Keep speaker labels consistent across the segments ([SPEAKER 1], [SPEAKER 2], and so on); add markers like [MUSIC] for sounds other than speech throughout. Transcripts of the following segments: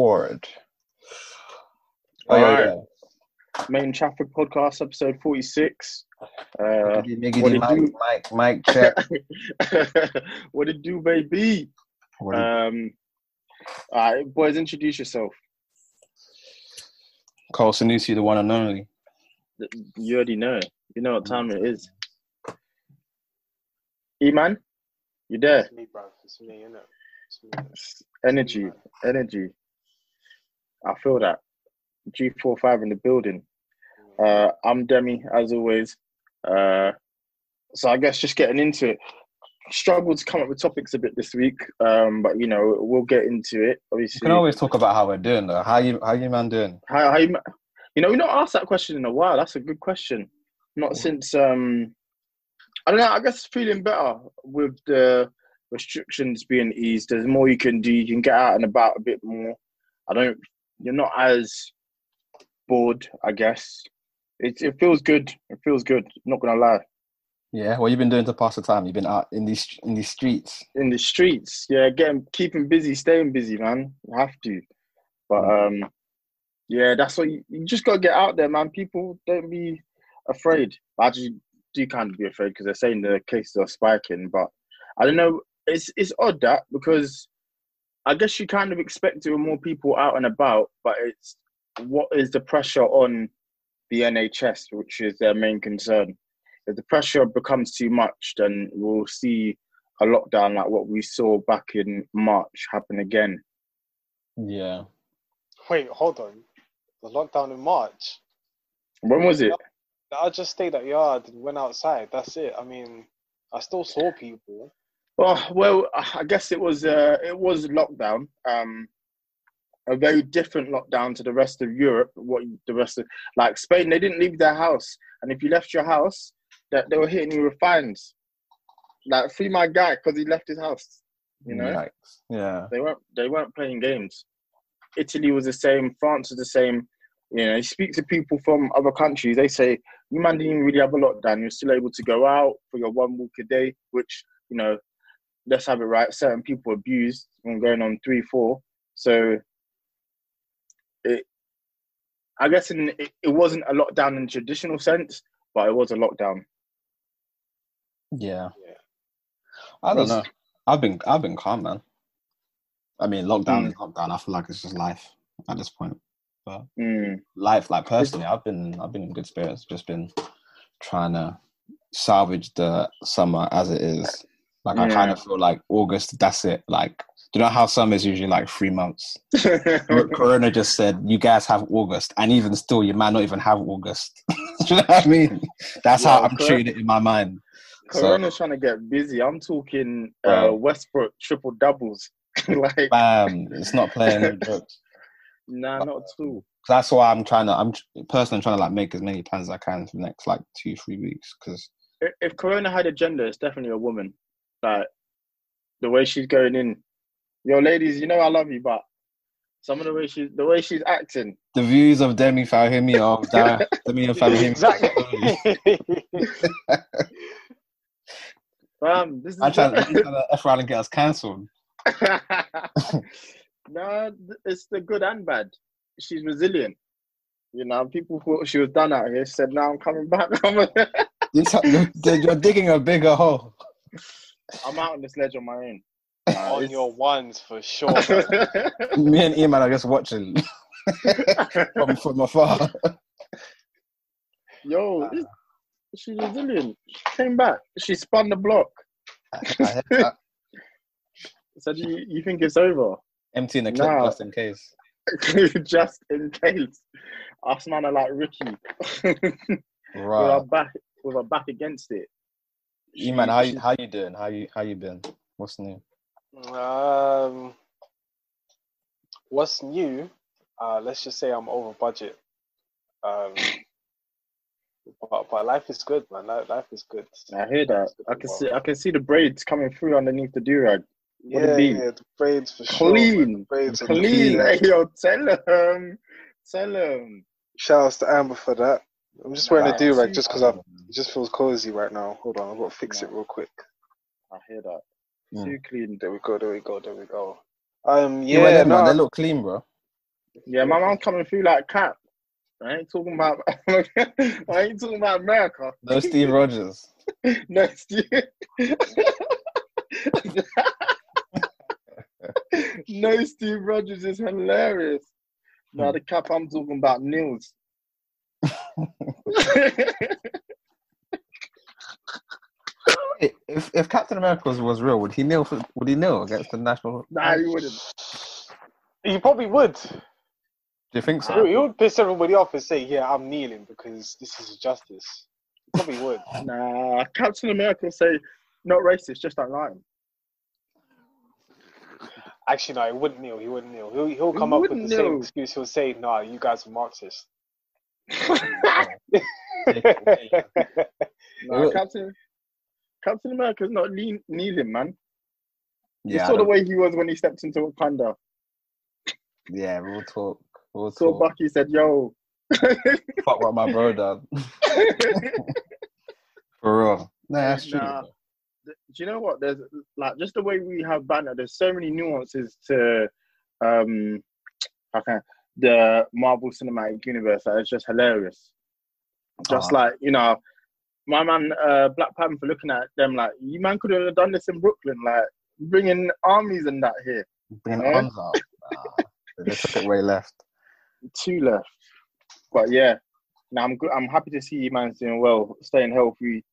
[SPEAKER 1] record.
[SPEAKER 2] Oh,
[SPEAKER 3] All
[SPEAKER 2] yeah,
[SPEAKER 3] right.
[SPEAKER 2] yeah.
[SPEAKER 3] Made In Chafford Podcast, episode 46. Uh,
[SPEAKER 1] Miggity, miggity,
[SPEAKER 3] what did
[SPEAKER 1] mic,
[SPEAKER 3] do?
[SPEAKER 1] mic, mic check. [LAUGHS]
[SPEAKER 3] what it do, baby?
[SPEAKER 1] What
[SPEAKER 3] Um, all right, boys, introduce yourself.
[SPEAKER 1] Cole Sanusi, the one and only.
[SPEAKER 3] You already know. You know what time it is. Eman, you there?
[SPEAKER 2] It's me, bro. It's me, innit? It's me.
[SPEAKER 3] Energy, energy. I feel that. G45 in the building. Uh, I'm Demi, as always. Uh, so I guess just getting into it. Struggled to come up with topics a bit this week, um, but you know we'll get into it.
[SPEAKER 1] We
[SPEAKER 3] Obviously,
[SPEAKER 1] can always talk about how we're doing, though. How you, how you man doing?
[SPEAKER 3] how, how you, you know, we not asked that question in a while. That's a good question. Not since um, I don't know. I guess feeling better with the restrictions being eased. There's more you can do. You can get out and about a bit more. I don't. You're not as bored. I guess it it feels good. It feels good. Not gonna lie.
[SPEAKER 1] Yeah, what you been doing to pass the time? You've been out in these in these streets.
[SPEAKER 3] In the streets, yeah, getting keeping busy, staying busy, man. You have to. But um, yeah, that's what you, you just gotta get out there, man. People don't be afraid. I actually do kind of be afraid because they're saying the cases are spiking, but I don't know. It's it's odd that because I guess you kind of expect there were more people out and about, but it's what is the pressure on the NHS, which is their main concern. If the pressure becomes too much, then we'll see a lockdown like what we saw back in March happen again.
[SPEAKER 1] Yeah.
[SPEAKER 2] Wait, hold on. The lockdown in March.
[SPEAKER 3] When was it?
[SPEAKER 2] I just stayed at yard and went outside. That's it. I mean, I still saw people.
[SPEAKER 3] Well, well, I guess it was uh, it was lockdown. Um, a very different lockdown to the rest of Europe. What the rest of like Spain, they didn't leave their house, and if you left your house, that they were hitting you with fines. Like free my guy because he left his house. You know,
[SPEAKER 1] Yikes. Yeah.
[SPEAKER 3] they weren't they weren't playing games. Italy was the same. France was the same. You know, you speak to people from other countries. They say you man didn't really have a lockdown. You're still able to go out for your one walk a day, which you know, let's have it right. Certain people abused and going on three, four. So it, I guess, in it, it wasn't a lockdown in traditional sense, but it was a lockdown.
[SPEAKER 1] Yeah.
[SPEAKER 2] Yeah.
[SPEAKER 1] I don't know. I've been I've been calm, man. I mean, lockdown
[SPEAKER 3] Mm.
[SPEAKER 1] is lockdown. I feel like it's just life at this point. But
[SPEAKER 3] Mm.
[SPEAKER 1] life, like personally, I've been I've been in good spirits. Just been trying to salvage the summer as it is. Like I kind of feel like August. That's it. Like, do you know how summer is usually like three months? [LAUGHS] Corona just said you guys have August, and even still, you might not even have August. [LAUGHS] do you know what I mean? That's how I'm treating it in my mind. So,
[SPEAKER 3] Corona's trying to get busy. I'm talking uh, Westbrook triple doubles. [LAUGHS] like,
[SPEAKER 1] bam, it's not playing no jokes.
[SPEAKER 3] nah, not at all.
[SPEAKER 1] that's why I'm trying to. I'm personally trying to like make as many plans as I can for the next like two, three weeks. Because
[SPEAKER 3] if Corona had a gender, it's definitely a woman. Like the way she's going in. Yo, ladies, you know I love you, but some of the way she, the way she's acting.
[SPEAKER 1] the views of Demi Fahimi of Da- [LAUGHS] Demi and Fahimi.
[SPEAKER 2] Exactly.
[SPEAKER 3] Um, [LAUGHS] this is
[SPEAKER 1] I'm trying [LAUGHS] to F and get us cancelled.
[SPEAKER 3] no, it's the good and bad. She's resilient. You know, people thought she was done out here. She said, "Now I'm coming back.
[SPEAKER 1] You're digging a bigger hole.
[SPEAKER 3] I'm out on this ledge on my own."
[SPEAKER 2] On your ones for sure. [LAUGHS]
[SPEAKER 1] Me and Eman are just watching [LAUGHS] from, from afar.
[SPEAKER 3] Yo, this- she's resilient. She came back. She spun the block.
[SPEAKER 1] I heard [LAUGHS] that.
[SPEAKER 3] So do you, you think it's over?
[SPEAKER 1] Emptying the clip
[SPEAKER 3] Nah.
[SPEAKER 1] just in case.
[SPEAKER 3] Just in case. Us man are like Ricky. with
[SPEAKER 1] Right.
[SPEAKER 3] our back with our back against it.
[SPEAKER 1] Eman, how you, how you doing? How you how you been? What's new?
[SPEAKER 2] um, what's new? Uh, let's just say I'm over budget. Um, but, but life is good, man. Life, life is good.
[SPEAKER 3] I hear that.
[SPEAKER 2] Life is good
[SPEAKER 3] I can
[SPEAKER 2] well.
[SPEAKER 3] see I can see the braids coming through underneath the do-rag. what it
[SPEAKER 2] Yeah,
[SPEAKER 3] be?
[SPEAKER 2] yeah, the braids for
[SPEAKER 3] Clean.
[SPEAKER 2] The braids
[SPEAKER 3] Clean.
[SPEAKER 2] clean.
[SPEAKER 3] Hey yo, tell him. Tell him.
[SPEAKER 2] Shout out to Amber for that. I'm just wearing
[SPEAKER 3] Nah,
[SPEAKER 2] a do rag
[SPEAKER 3] see,
[SPEAKER 2] just because
[SPEAKER 3] um,
[SPEAKER 2] it just feels cozy right now. Hold on, I've got to fix it real quick.
[SPEAKER 3] I hear that.
[SPEAKER 1] Mm.
[SPEAKER 3] Too clean.
[SPEAKER 2] There we go, there we go, there we go. Um,
[SPEAKER 1] Yeah, well,
[SPEAKER 2] yeah,
[SPEAKER 1] yeah, man,
[SPEAKER 2] no,
[SPEAKER 1] they look clean, bro.
[SPEAKER 3] Yeah, my man's coming through like cat. I ain't talking about. [LAUGHS] I ain't talking about America.
[SPEAKER 1] No Steve Rogers. [LAUGHS]
[SPEAKER 3] no, Steve. [LAUGHS] no, Steve Rogers is hilarious. No, the cap I'm talking about Nils.
[SPEAKER 1] Wait, [LAUGHS] If if Captain America was, was real, would he kneel? For, would he kneel against the national?
[SPEAKER 3] nah, he wouldn't.
[SPEAKER 2] He probably would.
[SPEAKER 1] Do you think so?
[SPEAKER 2] he would piss everybody off and say, "Yeah, I'm kneeling because this is justice." He probably would. [LAUGHS]
[SPEAKER 3] Nah, Captain America will say, not racist, just don't lie.
[SPEAKER 2] Actually, no, he wouldn't kneel. He wouldn't kneel. He'll, he'll
[SPEAKER 3] He
[SPEAKER 2] come up with
[SPEAKER 3] wouldn't
[SPEAKER 2] the same excuse. He'll say, "Nah, you guys are Marxist."
[SPEAKER 1] Well-
[SPEAKER 3] Captain Captain America's not lean, kneeling, man. You
[SPEAKER 1] Yeah,
[SPEAKER 3] saw the way he was when he stepped into Wakanda.
[SPEAKER 1] yeah. We'll talk. We'll
[SPEAKER 3] So
[SPEAKER 1] talk.
[SPEAKER 3] Bucky said, "Yo." [LAUGHS]
[SPEAKER 1] Fuck what my bro done. [LAUGHS] For real. Nah, that's true.
[SPEAKER 3] Nah. do you know what? There's like just the way we have banner. There's so many nuances to um, how can I- the Marvel Cinematic Universe that is just hilarious. Just
[SPEAKER 1] Ah.
[SPEAKER 3] like you know, my man uh, Black Panther looking at them like, you man could have done this in Brooklyn, like bringing armies and that here.
[SPEAKER 1] Bringing
[SPEAKER 3] Yeah.
[SPEAKER 1] arms out. Nah, they took it way left. [LAUGHS]
[SPEAKER 3] Two left, but yeah. Now I'm good. I'm happy to see you man's doing well, staying healthy.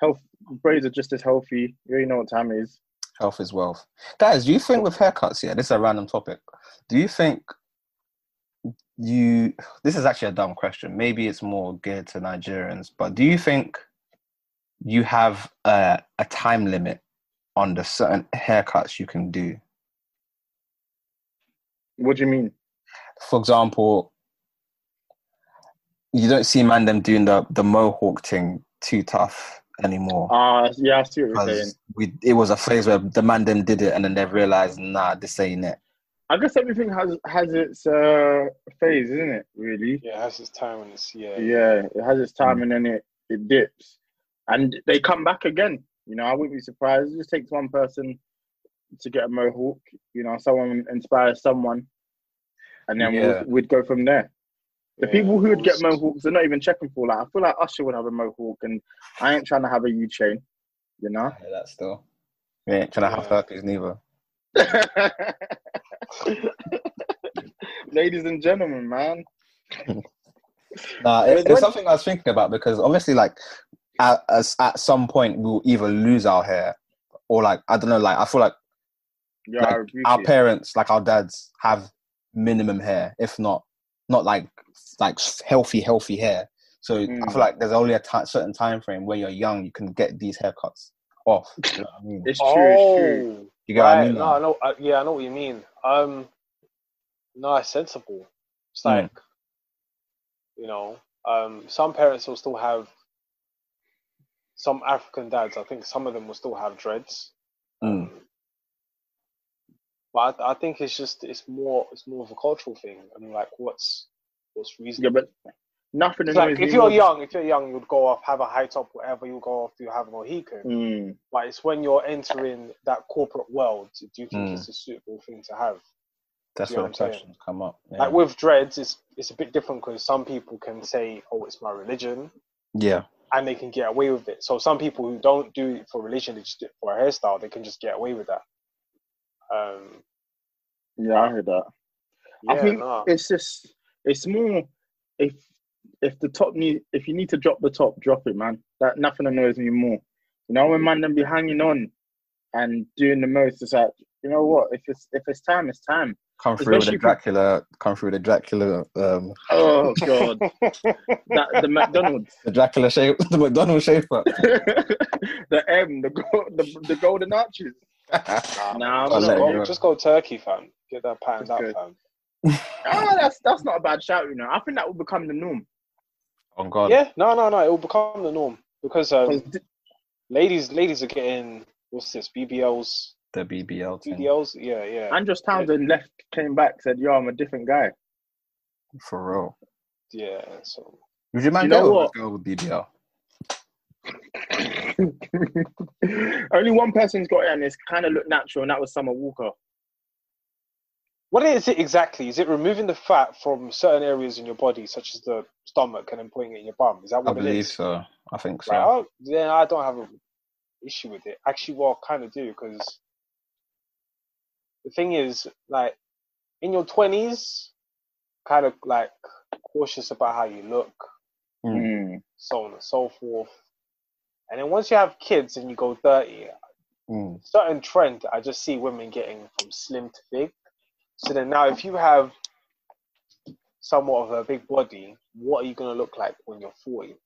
[SPEAKER 3] Health braids are just as healthy. You already know what time it is.
[SPEAKER 1] Health is wealth. Guys, do you think with haircuts, yeah, this is a random topic. Do you think you this is actually a dumb question. Maybe it's more geared to Nigerians, but do you think you have a, a time limit on the certain haircuts you can do?
[SPEAKER 3] What do you mean?
[SPEAKER 1] For example, you don't see man them doing the, the mohawk thing too tough anymore.
[SPEAKER 3] Ah, yeah, I see what you're saying.
[SPEAKER 1] we it was a phase where the man them did it and then they've realized nah this ain't it
[SPEAKER 3] I guess everything has has its uh, phase, isn't it? Really?
[SPEAKER 2] yeah, it has its time and it's yeah.
[SPEAKER 3] Yeah, it has its time
[SPEAKER 1] Mm.
[SPEAKER 3] and then it, it dips, and they come back again. You know, I wouldn't be surprised. It just takes one person to get a mohawk. You know, someone inspires someone, and then
[SPEAKER 1] Yeah.
[SPEAKER 3] we'll, we'd go from there. The
[SPEAKER 2] Yeah,
[SPEAKER 3] people who would get mohawks, they're not even checking for. Like, I feel like Usher would have a mohawk, and I ain't trying to have a U chain. You know.
[SPEAKER 1] yeah, that's still Yeah, ain't trying to have
[SPEAKER 2] Yeah.
[SPEAKER 1] herpes neither [LAUGHS]
[SPEAKER 3] Ladies and gentlemen, man.
[SPEAKER 1] nah it,
[SPEAKER 3] There's
[SPEAKER 1] it's something i was thinking about because obviously like at, as, at some point we'll either lose our hair or like i don't know like i feel like
[SPEAKER 3] Yeah,
[SPEAKER 1] Like,
[SPEAKER 3] I
[SPEAKER 1] our
[SPEAKER 3] with you.
[SPEAKER 1] parents like our dads have minimum hair if not not like like healthy healthy hair so i
[SPEAKER 3] Mm.
[SPEAKER 1] feel like there's only a certain time frame where you're young you can get these haircuts off you know what I mean?
[SPEAKER 3] It's true. It's true.
[SPEAKER 1] You get what i mean
[SPEAKER 2] No. I know. Uh, yeah, I know what you mean. Um, no, it's sensible. It's
[SPEAKER 1] Mm.
[SPEAKER 2] like, you know, um, some parents will still have. Some African dads, I think some of them will still have dreads.
[SPEAKER 1] Mm.
[SPEAKER 2] But I, I think it's just it's more it's more of a cultural thing. I mean, like what's what's
[SPEAKER 3] Yeah,
[SPEAKER 2] reasonable.
[SPEAKER 3] but nothing
[SPEAKER 2] It's like if you're
[SPEAKER 3] more-
[SPEAKER 2] young, if you're young, you'd go off, have a high top, whatever. You go off, you have a Mohican.
[SPEAKER 3] Mm.
[SPEAKER 2] But it's when you're entering that corporate world, do you think
[SPEAKER 1] Mm.
[SPEAKER 2] it's a suitable thing to have?
[SPEAKER 1] That's
[SPEAKER 2] You
[SPEAKER 1] where the
[SPEAKER 2] what I'm
[SPEAKER 1] questions come up. Yeah.
[SPEAKER 2] Like with dreads, it's it's a bit different because some people can say, "Oh, it's my religion,"
[SPEAKER 1] yeah.
[SPEAKER 2] and they can get away with it. So some people who don't do it for religion, they just do it for a hairstyle. They can just get away with that. Um,
[SPEAKER 3] Yeah, I heard that.
[SPEAKER 2] yeah,
[SPEAKER 3] I think
[SPEAKER 2] nah.
[SPEAKER 3] it's just it's more if if the top need if you need to drop the top, drop it, man. That nothing annoys me more. You know when man them be hanging on and doing the most. It's like you know what? If it's if it's time, it's time.
[SPEAKER 1] Come through with
[SPEAKER 3] Especially
[SPEAKER 1] the
[SPEAKER 3] if-
[SPEAKER 1] Dracula. Come through with the Dracula. Um,
[SPEAKER 3] Oh [LAUGHS] god, that the McDonald's,
[SPEAKER 1] the Dracula shape. [LAUGHS] The McDonald's shaper. [LAUGHS]
[SPEAKER 3] the M, the go, the, the golden arches. Nah, I'm
[SPEAKER 2] just,
[SPEAKER 1] let
[SPEAKER 3] not.
[SPEAKER 2] go,
[SPEAKER 1] go.
[SPEAKER 2] just go turkey, fam. Get that patterned out, fam.
[SPEAKER 3] Oh, that's that's not a bad shout, you know. I think that will become the norm.
[SPEAKER 1] On God.
[SPEAKER 2] Yeah, no, no, no. It will become the norm because um, ladies, ladies are getting what's this? BBLs,
[SPEAKER 1] The BBL thing.
[SPEAKER 2] BBLs. Yeah, yeah,
[SPEAKER 3] Andros Townsend left, came back, said, "Yo, I'm a different guy."
[SPEAKER 1] For real.
[SPEAKER 2] yeah. So
[SPEAKER 1] Would you mind
[SPEAKER 3] You know
[SPEAKER 1] go
[SPEAKER 3] what?
[SPEAKER 1] a with BBL? [LAUGHS]
[SPEAKER 3] Only one person's got it, and it's kind of looked natural, and that was Summer Walker.
[SPEAKER 2] What is it exactly? Is it removing the fat from certain areas in your body, such as the stomach, and then putting it in your bum? Is that
[SPEAKER 1] I
[SPEAKER 2] what it
[SPEAKER 1] believe
[SPEAKER 2] is?
[SPEAKER 1] so. I think so.
[SPEAKER 2] Right, oh, then I don't have an issue with it. Actually, well, kind of do because the thing is, like, in your twenties, kind of like cautious about how you look,
[SPEAKER 3] Mm.
[SPEAKER 2] so on and so forth. And then once you have kids and you go thirty,
[SPEAKER 1] Mm.
[SPEAKER 2] certain trend I just see women getting from slim to big. So then now, if you have somewhat of a big body, what are you gonna look like when you're forty? Do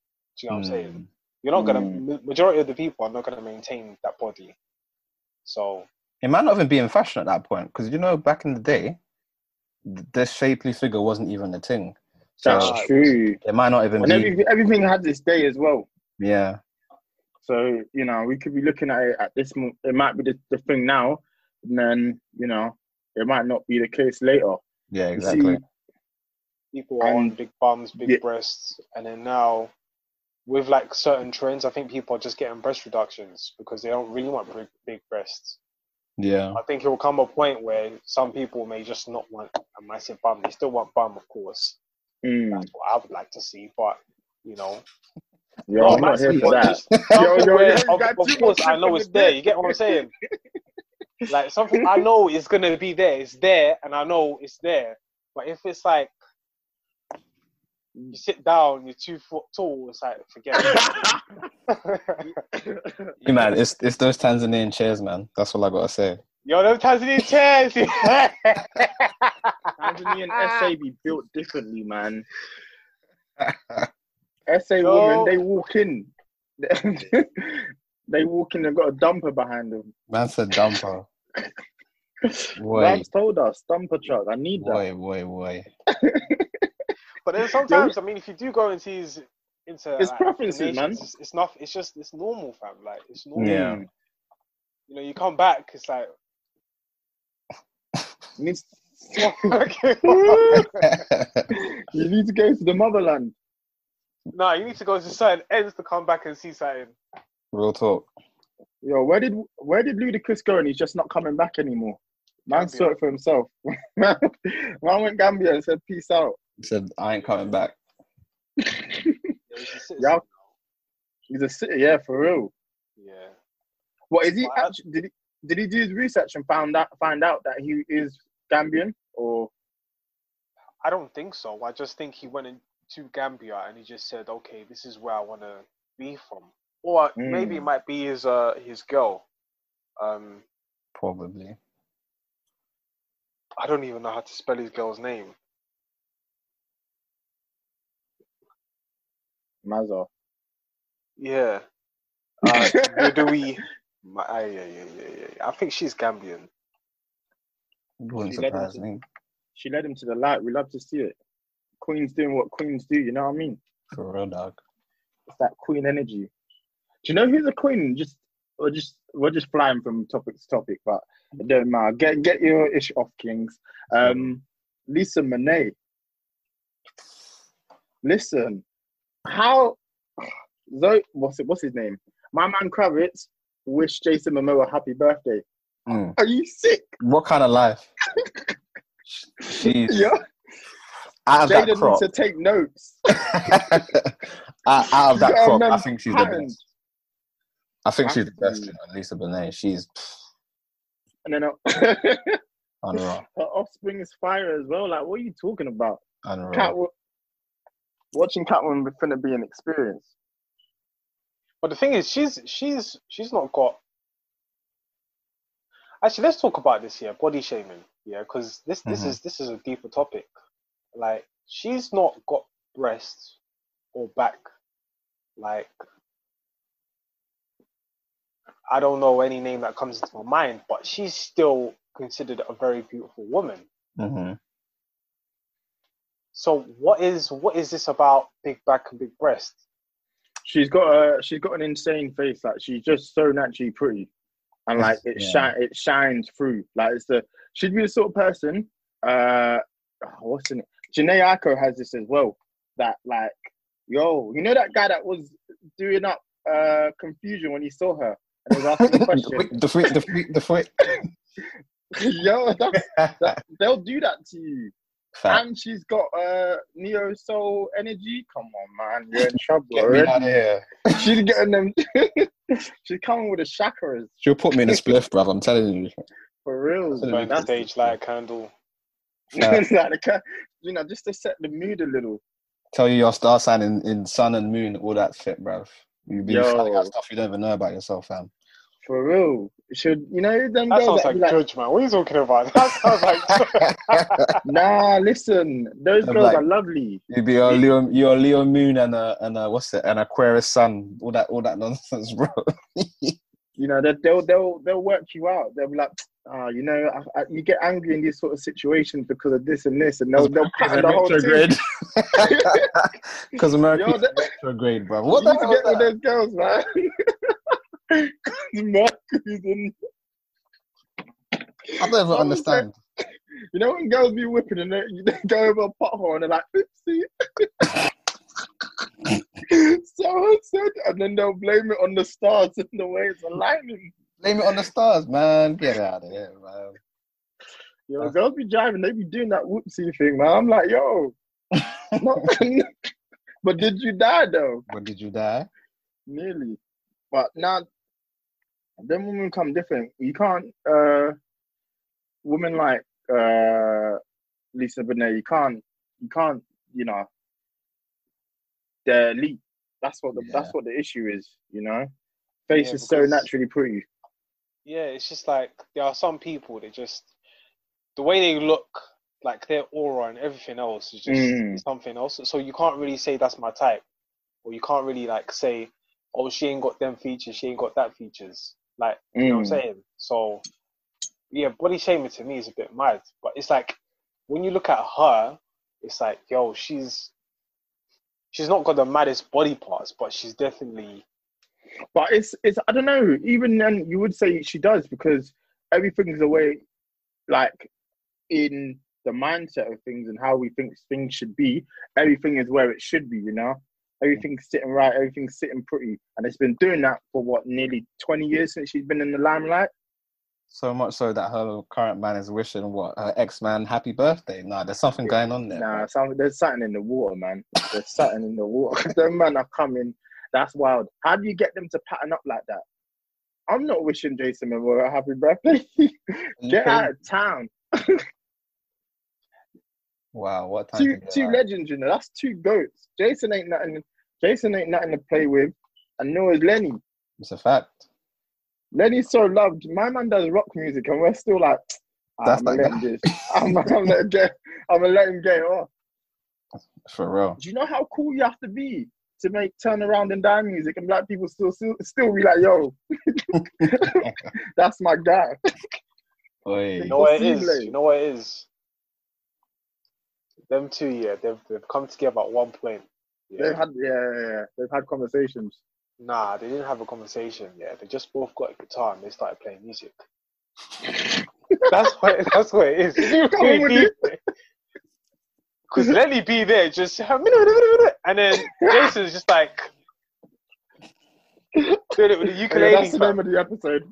[SPEAKER 2] you know what I'm saying?
[SPEAKER 1] Mm.
[SPEAKER 2] You're not gonna.
[SPEAKER 3] Mm.
[SPEAKER 2] Majority of the people are not gonna maintain that body. So
[SPEAKER 1] It might not even be in fashion at that point because you know back in the day, th- the shapely figure wasn't even a thing.
[SPEAKER 3] That's
[SPEAKER 1] So
[SPEAKER 2] Ah,
[SPEAKER 3] true.
[SPEAKER 1] it might not even
[SPEAKER 3] And
[SPEAKER 1] be.
[SPEAKER 3] everything, everything had its day as well.
[SPEAKER 1] Yeah,
[SPEAKER 3] So you know, we could be looking at it at this. It might be the, the thing now, and then you know, it might not be the case later.
[SPEAKER 1] yeah, exactly.
[SPEAKER 3] see,
[SPEAKER 2] people are on big bums, big
[SPEAKER 3] yeah.
[SPEAKER 2] breasts, and then now with like certain trends, I think people are just getting breast reductions because they don't really want big, big breasts.
[SPEAKER 1] Yeah,
[SPEAKER 2] I think it will come a point where some people may just not want a massive bum. They still want bum, of course.
[SPEAKER 3] Mm.
[SPEAKER 2] That's what I would like to see, but you know,
[SPEAKER 3] Yo,
[SPEAKER 2] not
[SPEAKER 3] I'm not here for that.
[SPEAKER 2] just something
[SPEAKER 3] yo, yo,
[SPEAKER 2] of, of course, I know it's there. You get what I'm saying? [LAUGHS] like something I know is gonna be there. It's there, and I know it's there. But if it's like you sit down, you're two foot tall, it's like forget it. [LAUGHS]
[SPEAKER 1] yeah, man, it's it's those Tanzanian chairs, man. That's all I gotta say.
[SPEAKER 2] Yo, those Tanzanian chairs. [LAUGHS]
[SPEAKER 3] Tanzanian SA be built differently, man. [LAUGHS] SA
[SPEAKER 2] Yo.
[SPEAKER 3] women, they walk in. They walk in and got a dumper behind them.
[SPEAKER 1] Man a dumper. [LAUGHS] Boy,
[SPEAKER 3] Rams told us, dumper truck. I need that.
[SPEAKER 1] boy, boy, boy.
[SPEAKER 2] but then sometimes, I mean, if you do go into his into
[SPEAKER 3] It's
[SPEAKER 2] like,
[SPEAKER 3] preferences,
[SPEAKER 2] African
[SPEAKER 3] man.
[SPEAKER 2] It's, it's not. It's just it's normal, fam. Like it's normal.
[SPEAKER 1] Yeah.
[SPEAKER 2] You know, you come back, it's like. [LAUGHS]
[SPEAKER 3] You need, [LAUGHS] you need to go to the motherland.
[SPEAKER 2] no, you need to go to certain ends to come back and see something.
[SPEAKER 1] Real talk.
[SPEAKER 3] Yo, where did where did Ludacris go? And he's just not coming back anymore. Man
[SPEAKER 2] Gambia.
[SPEAKER 3] saw it for himself. [LAUGHS] Man went Gambia and said peace out.
[SPEAKER 1] He said, I ain't coming back.
[SPEAKER 2] Yeah, he's a citizen
[SPEAKER 3] Yeah. He's a city, yeah, for real.
[SPEAKER 2] Yeah.
[SPEAKER 3] What is he
[SPEAKER 2] Well,
[SPEAKER 3] actually? Did he did he do his research and found out find out that he is Gambian or?
[SPEAKER 2] I don't think so. I just think he went into Gambia and he just said, "Okay, this is where I want to be from." Or maybe it
[SPEAKER 3] Mm.
[SPEAKER 2] might be his uh his girl. Um,
[SPEAKER 1] Probably.
[SPEAKER 2] I don't even know how to spell his girl's name.
[SPEAKER 3] Mazza.
[SPEAKER 2] Yeah. Uh, [LAUGHS] Ndoui. Ma- ah, yeah, yeah, yeah, yeah. I think she's Gambian.
[SPEAKER 1] Wouldn't
[SPEAKER 3] She let him
[SPEAKER 1] surprise
[SPEAKER 3] to- She led him to the light. We love to see it. Queens doing what queens do. You know what I mean?
[SPEAKER 1] For real, dog.
[SPEAKER 3] It's that queen energy. Do you know who's the queen? Just or just we're just flying from topic to topic, but it don't matter. Get get your ish off, kings. Um, Lisa Bonet. Listen, how Zoe, what's it? What's his name? My man Kravitz wished Jason Momoa a happy birthday.
[SPEAKER 1] Mm.
[SPEAKER 3] Are you sick?
[SPEAKER 1] What kind of life? She's
[SPEAKER 3] Yeah.
[SPEAKER 1] out crop.
[SPEAKER 3] needs to take notes. [LAUGHS]
[SPEAKER 1] out, out of that crop, I think she's the best. I think she's the best.
[SPEAKER 3] Absolutely.
[SPEAKER 1] You know, Lisa Bonet. She's [LAUGHS]
[SPEAKER 3] And then uh, [LAUGHS] [LAUGHS] her offspring is fire as well. Like, what are you talking about?
[SPEAKER 1] Unreal.
[SPEAKER 3] Cat, watching Catwoman is gonna be an experience.
[SPEAKER 2] But the thing is, she's she's she's not got. Actually, let's talk about this here, body shaming. Yeah, because this this
[SPEAKER 1] Mhm.
[SPEAKER 2] is this is a deeper topic. Like, she's not got breasts or back. Like, I don't know any name that comes into my mind, but she's still considered a very beautiful woman.
[SPEAKER 1] hmm
[SPEAKER 2] So, what is what is this about big back and big breast?
[SPEAKER 3] She's got a she's got an insane face. Like she's just so naturally pretty, and like it
[SPEAKER 1] Yeah.
[SPEAKER 3] shine it shines through. Like it's the she'd be the sort of person. Uh, oh, what's in it? Jhené Aiko has this as well. That like, yo, you know that guy that was doing up uh confusion when he saw her and he was asking [LAUGHS]
[SPEAKER 1] the
[SPEAKER 3] question.
[SPEAKER 1] freak, the freak, the freak, the freak. [LAUGHS]
[SPEAKER 3] Yo, [LAUGHS] that's, that, they'll do that to you.
[SPEAKER 1] Fact.
[SPEAKER 3] And she's got uh neo soul energy. Come on, man, you're in trouble
[SPEAKER 1] Get me out of here.
[SPEAKER 3] She's getting them. she's coming with the chakras
[SPEAKER 1] She'll put me in a spliff, bruv. I'm telling you.
[SPEAKER 3] for real.
[SPEAKER 1] Absolutely.
[SPEAKER 2] Burn the
[SPEAKER 3] That's
[SPEAKER 2] stage light a candle.
[SPEAKER 1] Yeah.
[SPEAKER 3] like the you know, just to set the mood a little.
[SPEAKER 1] Tell you your star sign in, in sun and moon, all that shit, bruv. You be
[SPEAKER 3] Yo.
[SPEAKER 1] finding out stuff you don't even know about yourself, fam.
[SPEAKER 3] For real. Should you know them
[SPEAKER 2] That
[SPEAKER 3] girls
[SPEAKER 2] sounds
[SPEAKER 3] that
[SPEAKER 2] like,
[SPEAKER 3] be like,
[SPEAKER 2] judge, man. What are you talking about? [LAUGHS] That sounds like. [LAUGHS]
[SPEAKER 3] nah, listen, those
[SPEAKER 1] I'm
[SPEAKER 3] girls
[SPEAKER 1] like-
[SPEAKER 3] are lovely.
[SPEAKER 1] You be your Leo, your Leo moon and a and a what's it, an Aquarius sun, all that all that nonsense, [LAUGHS] bro.
[SPEAKER 3] You know, they, they'll they'll they'll work you out. They'll be like, ah, you know, I, I, you get angry in these sort of situations because of this and this, and they'll they'll pattern the whole thing.
[SPEAKER 1] Because Mercury
[SPEAKER 3] Yo,
[SPEAKER 1] is
[SPEAKER 3] that-
[SPEAKER 1] retrograde, bro.
[SPEAKER 3] What
[SPEAKER 1] What
[SPEAKER 3] you
[SPEAKER 1] the
[SPEAKER 3] need to
[SPEAKER 1] hell
[SPEAKER 3] get
[SPEAKER 1] is
[SPEAKER 3] with
[SPEAKER 1] that?
[SPEAKER 3] those girls, man. [LAUGHS]
[SPEAKER 1] I don't even understand.
[SPEAKER 3] You know when girls be whipping and they, they go over a pothole and they're like, oopsie. [LAUGHS] so said, and then they'll blame it on the stars and the way it's aligning.
[SPEAKER 1] Blame it on the stars, man. Get out of here, man.
[SPEAKER 3] Yo,
[SPEAKER 1] That's-
[SPEAKER 3] girls be driving, they be doing that whoopsie thing, man. I'm like, yo, [LAUGHS] but did you die though?
[SPEAKER 1] But did you die?
[SPEAKER 3] Nearly. But now, them women come different. You can't, uh, women like uh, Lisa Bonet, you can't, you can't, you know, they're elite. That's what the
[SPEAKER 1] Yeah.
[SPEAKER 3] that's what the issue is. You know, face
[SPEAKER 2] Yeah,
[SPEAKER 3] is so naturally pretty.
[SPEAKER 2] yeah, it's just like there are some people that just the way they look, like their aura and everything else is just
[SPEAKER 3] Mm.
[SPEAKER 2] something else. So you can't really say that's my type, or you can't really like say, oh, she ain't got them features, she ain't got that features. Like you know what I'm
[SPEAKER 3] Mm.
[SPEAKER 2] saying? So yeah, body shaming to me is a bit mad. But it's like when you look at her, it's like, yo, she's she's not got the maddest body parts, but she's definitely
[SPEAKER 3] But it's it's I don't know. Even then, you would say she does because everything's the way, like in the mindset of things and how we think things should be. Everything is where it should be. You know, everything's sitting right. Everything's sitting pretty, and it's been doing that for what nearly twenty years since she's been in the limelight.
[SPEAKER 1] So much so that her current man is wishing what her ex man happy birthday. Nah, there's something going on there.
[SPEAKER 3] Nah, some, there's something in the water, man. There's something in the water. [LAUGHS] them man are coming. That's wild. How do you get them to pattern up like that? I'm not wishing Jason Momoa a happy birthday. [LAUGHS] Get out of town. [LAUGHS]
[SPEAKER 1] Wow, what time?
[SPEAKER 3] Two two
[SPEAKER 1] out.
[SPEAKER 3] legends, you know. That's two goats. Jason ain't nothing. Jason ain't nothing to play with, and nor is Lenny.
[SPEAKER 1] It's a fact.
[SPEAKER 3] Lenny's so loved. My man does rock music, and we're still like, "Ah,
[SPEAKER 1] That's
[SPEAKER 3] I'm gonna
[SPEAKER 1] like
[SPEAKER 3] let. I'm, I'm gonna let him get. I'm gonna let him get off.
[SPEAKER 1] For real.
[SPEAKER 3] Do you know how cool you have to be to make turn around and die music, and black people still still, still be like, "Yo, [LAUGHS] [LAUGHS] that's my guy."
[SPEAKER 1] Oi.
[SPEAKER 2] You know what it
[SPEAKER 3] Impossible.
[SPEAKER 2] is? You know what it is? Them two, yeah, they've they've come together at one point.
[SPEAKER 3] They've had yeah, yeah, yeah. they've had conversations.
[SPEAKER 2] Nah, they didn't have a conversation. Yeah, they just both got a guitar and they started playing music. [LAUGHS] that's what that's what it is.
[SPEAKER 3] Come on with
[SPEAKER 2] Because Lenny be there just [LAUGHS] and then Jason's just like doing it with the [LAUGHS]
[SPEAKER 3] Yeah, that's the name of the episode.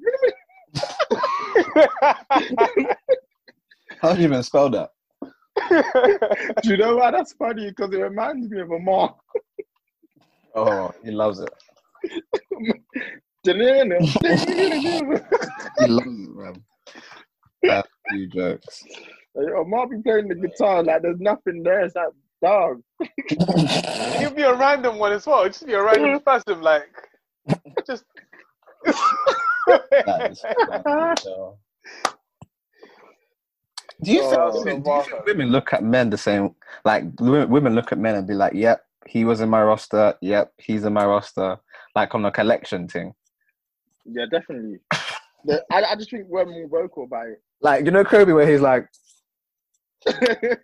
[SPEAKER 1] How do you even spell that? [LAUGHS]
[SPEAKER 3] Do you know why that's funny? Because it reminds me of a mark.
[SPEAKER 1] Oh, he loves it.
[SPEAKER 3] Yo, [LAUGHS]
[SPEAKER 1] He loves it, man. That's few jokes.
[SPEAKER 3] Mark be playing the guitar like there's nothing there. It's like dog. [LAUGHS]
[SPEAKER 2] It'll be a random one as well. It'll just be a random person, like just.
[SPEAKER 1] That is funny, so. Do you,
[SPEAKER 3] Oh,
[SPEAKER 1] think, women, do you think women look at men the same? Like women women look at men and be like, "Yep, he was in my roster. Yep, he's in my roster." Like on a collection thing.
[SPEAKER 3] Yeah, definitely. The- I, I just think we're more vocal about it.
[SPEAKER 1] Like you know Kobe, where he's like
[SPEAKER 3] it.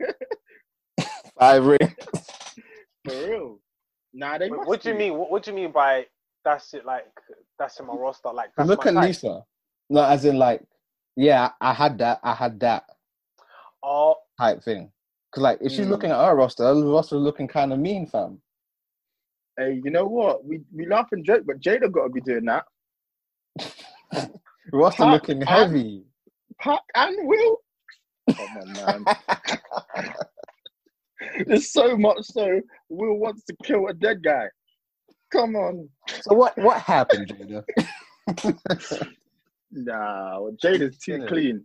[SPEAKER 3] [LAUGHS]
[SPEAKER 1] five rings.
[SPEAKER 3] For real. Nah, they
[SPEAKER 2] Wait, what do you mean? What, what do you mean by that's it? Like that's in my roster? Like that's
[SPEAKER 1] Look
[SPEAKER 2] my
[SPEAKER 1] at
[SPEAKER 2] type?
[SPEAKER 1] Lisa. No, as in like, yeah, I had that, I had that
[SPEAKER 2] Oh,
[SPEAKER 1] type thing. Because like, if she's
[SPEAKER 3] Mm.
[SPEAKER 1] looking at our roster, her roster looking kind of mean, fam.
[SPEAKER 3] Hey, you know what? We we laugh and joke, but Jada got to be doing that. [LAUGHS]
[SPEAKER 1] Roster
[SPEAKER 3] Huh?
[SPEAKER 1] looking
[SPEAKER 3] Huh?
[SPEAKER 1] heavy.
[SPEAKER 3] Pac and Will. Come on, man. [LAUGHS] There's so much so Will wants to kill a dead guy. Come on.
[SPEAKER 1] So what what happened, Jada? [LAUGHS]
[SPEAKER 3] Nah, Jada's too clean.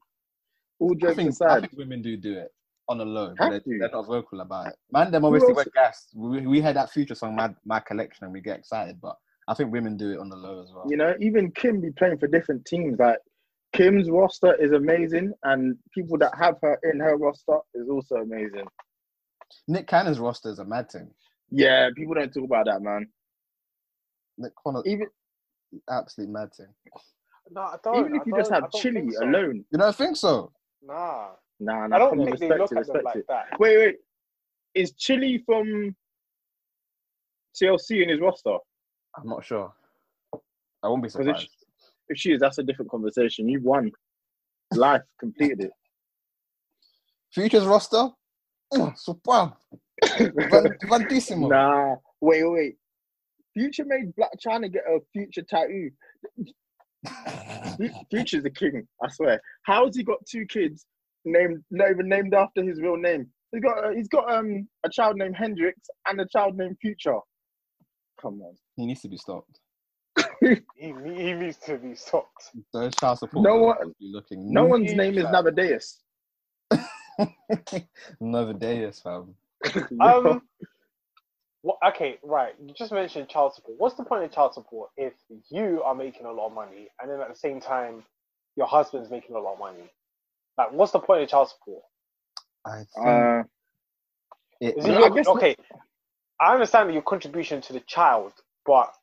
[SPEAKER 3] All
[SPEAKER 1] I
[SPEAKER 3] jokes
[SPEAKER 1] think, I think women do do it on the low,
[SPEAKER 3] Have
[SPEAKER 1] but they're, they're not vocal about it. Man, them obviously
[SPEAKER 3] else-
[SPEAKER 1] went gas. We, we heard that future song, my, my collection, and we get excited. But I think women do it on the low as well.
[SPEAKER 3] You know, even Kim be playing for different teams. Like Kim's roster is amazing, and people that have her in her roster is also amazing.
[SPEAKER 1] Nick Cannon's roster is a mad thing.
[SPEAKER 3] Yeah, people don't talk about that, man.
[SPEAKER 1] Nick Cannon,
[SPEAKER 3] Even
[SPEAKER 1] absolute mad thing.
[SPEAKER 2] No, I don't.
[SPEAKER 3] even if
[SPEAKER 2] I
[SPEAKER 3] you just
[SPEAKER 2] don't-
[SPEAKER 3] have
[SPEAKER 2] I
[SPEAKER 3] Chili
[SPEAKER 2] so.
[SPEAKER 3] alone,
[SPEAKER 1] You don't think so?
[SPEAKER 2] Nah,
[SPEAKER 3] nah, nah.
[SPEAKER 2] I don't
[SPEAKER 3] come on,
[SPEAKER 2] think they look
[SPEAKER 3] it,
[SPEAKER 2] at them like
[SPEAKER 3] it.
[SPEAKER 2] that.
[SPEAKER 3] Wait, wait. Is Chili from TLC in his roster?
[SPEAKER 1] I'm not sure. I won't be
[SPEAKER 3] Because
[SPEAKER 1] surprised.
[SPEAKER 3] if, if she is, that's a different conversation. You won. Life completed it.
[SPEAKER 1] Future's roster? Mm, Superb. Van- [LAUGHS] Grandissimo.
[SPEAKER 3] Nah, wait, wait, wait. Future made Blac Chyna get a future tattoo. Fu- Future's the king, I swear. How has he got two kids named not even named after his real name? He's got uh, he's got um a child named Hendrix and a child named Future. Come on.
[SPEAKER 1] He needs to be stopped. [LAUGHS]
[SPEAKER 2] He, he needs to be stopped.
[SPEAKER 1] Those child support.
[SPEAKER 3] No
[SPEAKER 1] bills
[SPEAKER 3] one-
[SPEAKER 1] must be looking.
[SPEAKER 3] No one's name is
[SPEAKER 2] Future.
[SPEAKER 3] Navadeus.
[SPEAKER 1] Another day is fam. [LAUGHS] [LAUGHS]
[SPEAKER 2] Um, what, okay, right. You just mentioned child support. What's the point of child support if you are making a lot of money and then at the same time your husband's making a lot of money? Like, what's the point of child support?
[SPEAKER 1] I think
[SPEAKER 3] uh,
[SPEAKER 1] it,
[SPEAKER 2] Is
[SPEAKER 3] I
[SPEAKER 2] it your,
[SPEAKER 3] guess-
[SPEAKER 2] okay? I understand your contribution to the child, but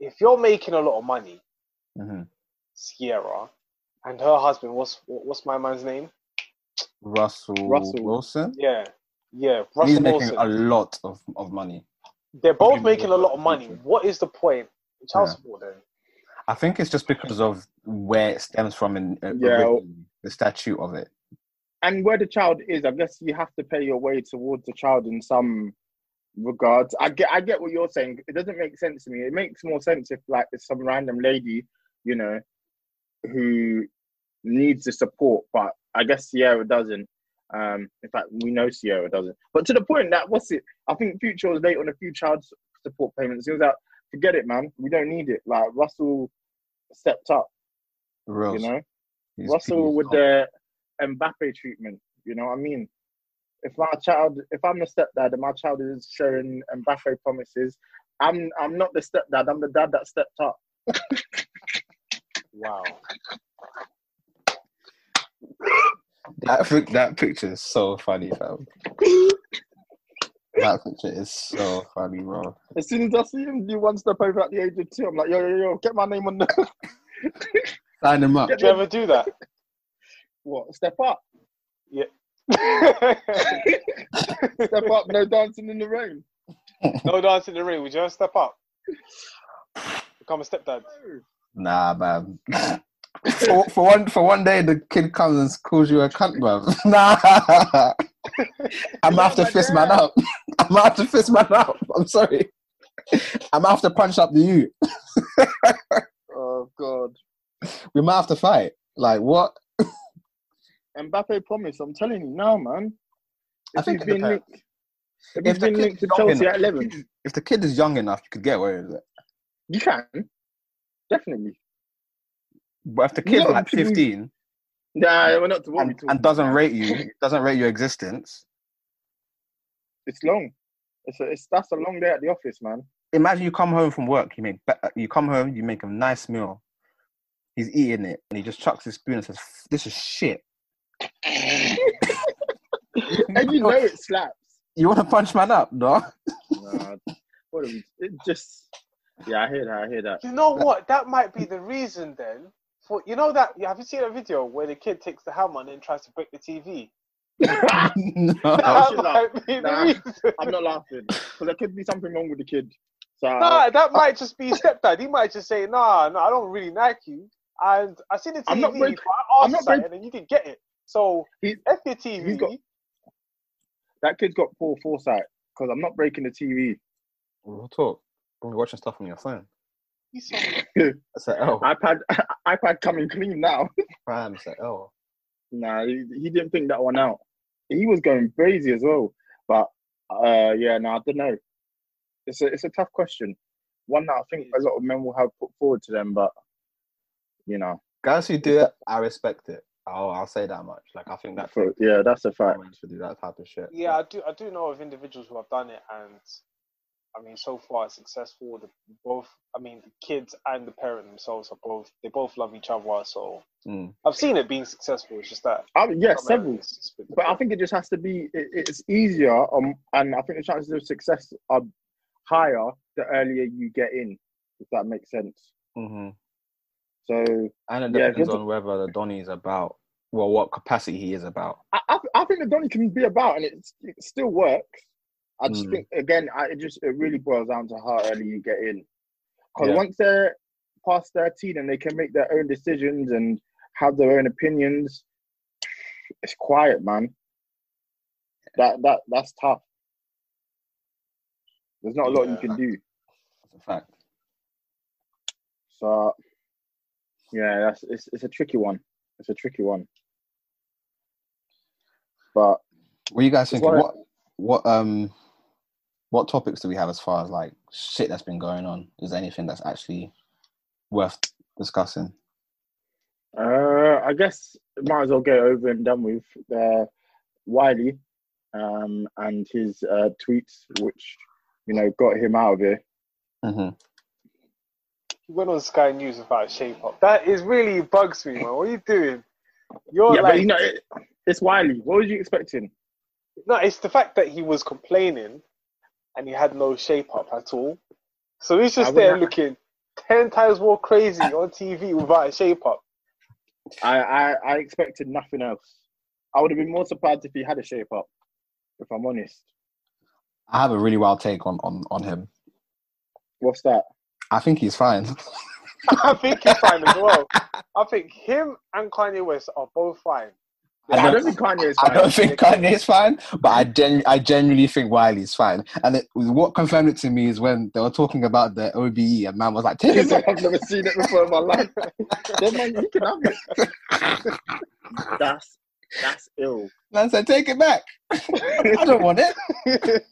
[SPEAKER 2] if you're making a lot of money,
[SPEAKER 1] Mhm.
[SPEAKER 2] Ciara, and her husband, what's what's my man's name?
[SPEAKER 1] Russell,
[SPEAKER 3] Russell.
[SPEAKER 1] Wilson.
[SPEAKER 2] Yeah, yeah,
[SPEAKER 1] He's
[SPEAKER 2] Russell
[SPEAKER 1] making
[SPEAKER 2] Wilson.
[SPEAKER 1] a lot of, of money.
[SPEAKER 2] They're both
[SPEAKER 1] Maybe
[SPEAKER 2] making a lot of
[SPEAKER 1] future.
[SPEAKER 2] money. What is the point child
[SPEAKER 1] Yeah.
[SPEAKER 2] support then?
[SPEAKER 1] I think it's just because of where it stems from in uh,
[SPEAKER 3] Yeah.
[SPEAKER 1] the statute of it.
[SPEAKER 3] and where the child is, I guess you have to pay your way towards the child in some regards. I get, I get what you're saying. It doesn't make sense to me. It makes more sense if like it's some random lady, you know, who needs the support. But I guess Ciara doesn't. Um, in fact, we know Ciara doesn't. But to the point that what's it? I think Future was late on a few child support payments. He was like, forget it, man. We don't need it. Like Russell stepped up,
[SPEAKER 1] Real.
[SPEAKER 3] you know.
[SPEAKER 1] He's
[SPEAKER 3] Russell with
[SPEAKER 1] up.
[SPEAKER 3] the Mbappe treatment. You know what I mean? If my child, if I'm the stepdad and my child is showing Mbappe promises, I'm I'm not the stepdad. I'm the dad that stepped up.
[SPEAKER 2] Wow. [LAUGHS]
[SPEAKER 1] That that picture is so funny, fam. that picture is so funny, bro.
[SPEAKER 3] As soon as I see him do one step over at the age of two, I'm like, yo yo yo, get my name on the [LAUGHS]
[SPEAKER 1] Sign him up.
[SPEAKER 2] Did you ever do that?
[SPEAKER 3] what? Step up,
[SPEAKER 2] no [LAUGHS]
[SPEAKER 3] step up. No dancing in the rain.
[SPEAKER 2] No dancing in the rain. Would you ever step up? Become a stepdad.
[SPEAKER 1] Nah, man. [LAUGHS] for, for one for one day, the kid comes and calls you a cunt, man. [LAUGHS] Nah, I'm after fist man up. [LAUGHS] I'm after fist man up. I'm sorry. I'm after punch up the you. [LAUGHS]
[SPEAKER 3] Oh god.
[SPEAKER 1] We might have to fight. Like what?
[SPEAKER 3] Mbappe promise. I'm telling you now, man.
[SPEAKER 1] I think
[SPEAKER 3] been linked, if,
[SPEAKER 1] If
[SPEAKER 3] he's
[SPEAKER 1] the
[SPEAKER 3] been linked to Chelsea
[SPEAKER 1] enough,
[SPEAKER 3] at 11,
[SPEAKER 1] If the kid is young enough, you could get away with it.
[SPEAKER 3] you can definitely.
[SPEAKER 1] But if the kid's like
[SPEAKER 3] to be-
[SPEAKER 1] 15
[SPEAKER 3] Nah, we're not to what we
[SPEAKER 1] and,
[SPEAKER 3] talking
[SPEAKER 1] and doesn't
[SPEAKER 3] about.
[SPEAKER 1] rate you, doesn't rate your existence,
[SPEAKER 3] It's long. It's, a, it's that's a long day at the office, man.
[SPEAKER 1] imagine you come home from work, you make you come home, you make a nice meal. He's eating it and he just chucks his spoon and says, "This is shit." [LAUGHS]
[SPEAKER 3] and you know it slaps.
[SPEAKER 1] You want to punch man up, no?
[SPEAKER 3] Nah, what are we? It just. Yeah, I hear that. I hear that.
[SPEAKER 2] You know what? That might be the reason then. For you know that have you seen a video where the kid takes the hammer and then tries to break the TV? [LAUGHS]
[SPEAKER 1] no.
[SPEAKER 2] That
[SPEAKER 3] should
[SPEAKER 2] might be
[SPEAKER 3] Nah.
[SPEAKER 2] reason.
[SPEAKER 3] I'm not laughing because there could be something wrong with the kid. So
[SPEAKER 2] Nah, uh, that might just be stepdad. He might just say, "Nah, no, I don't really like you." And I seen the TV,
[SPEAKER 3] I'm not break-
[SPEAKER 2] but I
[SPEAKER 3] I'm
[SPEAKER 2] asked
[SPEAKER 3] not
[SPEAKER 2] something
[SPEAKER 3] break-
[SPEAKER 2] and you didn't get it. So
[SPEAKER 3] He-
[SPEAKER 2] F your TV.
[SPEAKER 3] he's got- that kid's got poor foresight because I'm not breaking the TV.
[SPEAKER 1] We'll talk. When you're watching stuff on your phone.
[SPEAKER 2] He's [LAUGHS] so
[SPEAKER 1] I said, oh,
[SPEAKER 3] iPad [LAUGHS] iPad coming clean now. [LAUGHS]
[SPEAKER 1] Prime said, oh.
[SPEAKER 3] nah, he, he didn't think that one out. He was going crazy as well. But uh, yeah, no, I don't know. It's a it's a tough question. One that I think a lot of men will have put forward to them, but you know,
[SPEAKER 1] Guys who do it, I respect it. Oh, I'll say that much. Like, I think that's
[SPEAKER 3] for, yeah, that's a fact.
[SPEAKER 1] to do that type of shit.
[SPEAKER 2] Yeah, I do. I do know of individuals who have done it, and I mean, so far successful. The, both, I mean, the kids and the parent themselves are both. They both love each other. So
[SPEAKER 1] Mm.
[SPEAKER 2] I've seen it being successful. It's just that.
[SPEAKER 3] I mean, yeah, several.
[SPEAKER 2] areas it's
[SPEAKER 3] But I think it just has to be. It, it's easier, um, and I think the chances of success are higher the earlier you get in. If that makes sense.
[SPEAKER 1] hmm
[SPEAKER 3] So
[SPEAKER 1] And it
[SPEAKER 3] Yeah,
[SPEAKER 1] depends
[SPEAKER 3] 'cause-
[SPEAKER 1] on whether the Donny is about, well, what capacity he is about.
[SPEAKER 3] I, I, I think the Donny can be about, and it, it still works. I just
[SPEAKER 1] Mm.
[SPEAKER 3] think again, I, it just it really boils down to how early you get in. Because
[SPEAKER 1] Yeah.
[SPEAKER 3] once they're past thirteen and they can make their own decisions and have their own opinions, it's quiet, man. That that that's tough. There's not a lot you can do.
[SPEAKER 1] That's a fact.
[SPEAKER 3] So yeah, that's it's it's a tricky one. It's a tricky one. But
[SPEAKER 1] What are you guys thinking? What, what, um, what topics do we have as far as like shit that's been going on? Is there anything that's actually worth discussing?
[SPEAKER 3] Uh, I guess might as well get over and done with. Uh, Wiley um, and his uh, tweets, which you know got him out of here.
[SPEAKER 1] hmm
[SPEAKER 2] He went on Sky News about shape up. That is really bugs me, man. What are you doing? You're
[SPEAKER 3] yeah,
[SPEAKER 2] like,
[SPEAKER 3] but you know, it, it's Wiley. What was you expecting?
[SPEAKER 2] no, it's the fact that he was complaining and he had no shape up at all. So he's just
[SPEAKER 3] wouldn't
[SPEAKER 2] there looking ten times more crazy on TV without a shape up.
[SPEAKER 3] I, I I expected nothing else. I would have been more surprised if he had a shape up. If I'm honest,
[SPEAKER 1] I have a really wild take on, on, on him.
[SPEAKER 3] what's that?
[SPEAKER 1] I think he's fine. [LAUGHS] [LAUGHS]
[SPEAKER 2] I think he's fine as well. I think him and Kanye West are both fine.
[SPEAKER 1] I
[SPEAKER 3] I
[SPEAKER 1] don't-
[SPEAKER 3] don't think Kanye is
[SPEAKER 1] I
[SPEAKER 3] fine.
[SPEAKER 1] don't think Kanye's fine, but I gen- I genuinely think Wiley's fine. And it, what confirmed it to me is when they were talking about the OBE, and man was like, "Take it
[SPEAKER 3] He's like,
[SPEAKER 1] back."
[SPEAKER 3] I've never seen it before in my life. [LAUGHS] then man, you can have it. [LAUGHS] That's that's ill.
[SPEAKER 1] Man said, "Take it back." [LAUGHS] I don't want it.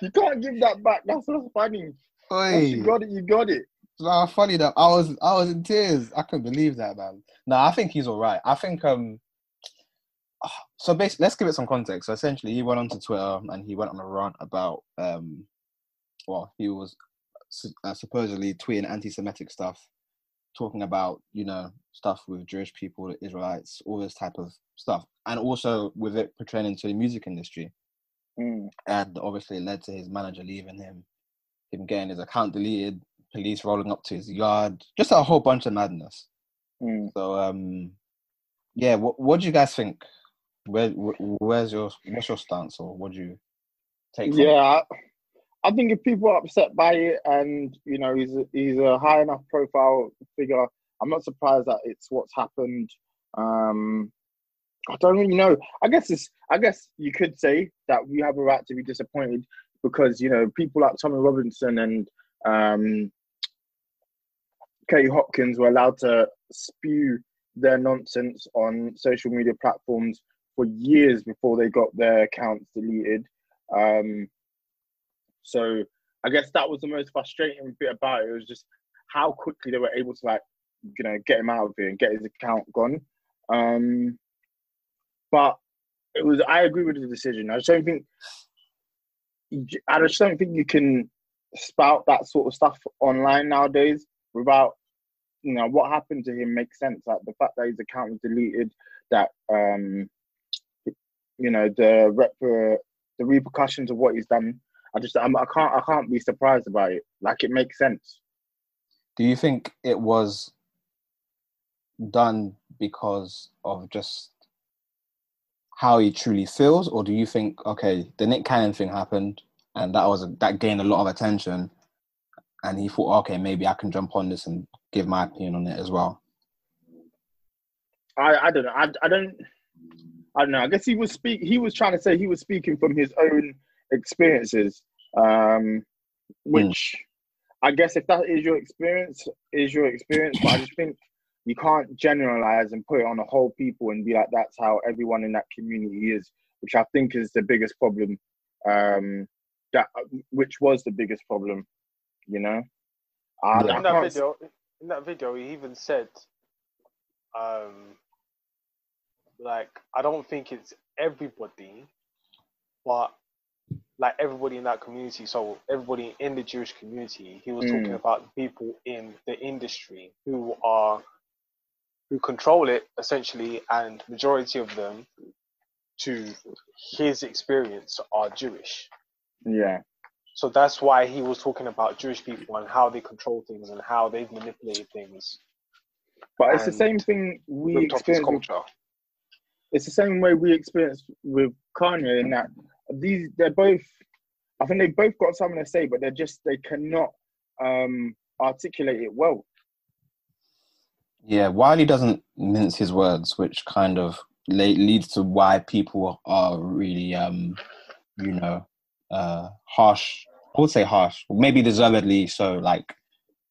[SPEAKER 3] You can't give that back. That's not funny. Once you got it, you got it.
[SPEAKER 1] Nah, funny that I was I was in tears. I couldn't believe that, man. No, I think he's all right. I think um. [SIGHS] So basically, let's give it some context. So essentially, he went onto Twitter and he went on a rant about um, well, he was uh, supposedly tweeting anti-Semitic stuff, talking about you know stuff with Jewish people, Israelites, all this type of stuff, and also with it portraying into the music industry
[SPEAKER 3] Mm.
[SPEAKER 1] and obviously it led to his manager leaving him, him getting his account deleted, police rolling up to his yard, just a whole bunch of madness.
[SPEAKER 3] Mm.
[SPEAKER 1] So, um, yeah, what what do you guys think? Where wh- where's your what's your stance or what do you take? from?
[SPEAKER 3] Yeah, I, I think if people are upset by it, and you know he's a, he's a high enough profile figure, I'm not surprised that it's what's happened. Um, I don't really know. I guess it's. I guess you could say that we have a right to be disappointed because you know people like Tommy Robinson and um, Katie Hopkins were allowed to spew their nonsense on social media platforms for years before they got their accounts deleted. Um, so I guess that was the most frustrating bit about it. It was just how quickly they were able to like, you know, get him out of here and get his account gone. Um, but it was. I agree with the decision. I just don't think. I just don't think you can spout that sort of stuff online nowadays without, you know, what happened to him makes sense. Like the fact that his account was deleted, that um, you know, the rep, the repercussions of what he's done. I just, I'm, I can't, I can't be surprised about it. Like it makes sense.
[SPEAKER 1] Do you think it was done because of just how he truly feels, or do you think okay, the Nick Cannon thing happened and that was that gained a lot of attention, and he thought okay, maybe I can jump on this and give my opinion on it as well.
[SPEAKER 3] I, I don't know. I, I don't, I don't know. I guess he was speak. He was trying to say he was speaking from his own experiences, um, which I guess if that is your experience, is your experience. But I just think you can't generalize and put it on a whole people and be like that's how everyone in that community is, which I think is the biggest problem. Um, that which was the biggest problem, you know. I,
[SPEAKER 2] in
[SPEAKER 3] I
[SPEAKER 2] that video, in that video, he even said, um, like I don't think it's everybody, but like everybody in that community. So everybody in the Jewish community, he was talking
[SPEAKER 3] Mm.
[SPEAKER 2] about people in the industry who are who control it essentially, and majority of them, to his experience, are Jewish.
[SPEAKER 3] Yeah,
[SPEAKER 2] So that's why he was talking about Jewish people and how they control things and how they've manipulated things.
[SPEAKER 3] but it's the same thing we
[SPEAKER 2] ripped off
[SPEAKER 3] experience.
[SPEAKER 2] culture.
[SPEAKER 3] It's the same way we experience with Kanye in that these they're both. I think they both got something to say, but they're just they cannot um articulate it well.
[SPEAKER 1] Yeah, Wiley doesn't mince his words, which kind of leads to why people are really, um, you know, uh, harsh. I would say harsh, maybe deservedly so. Like,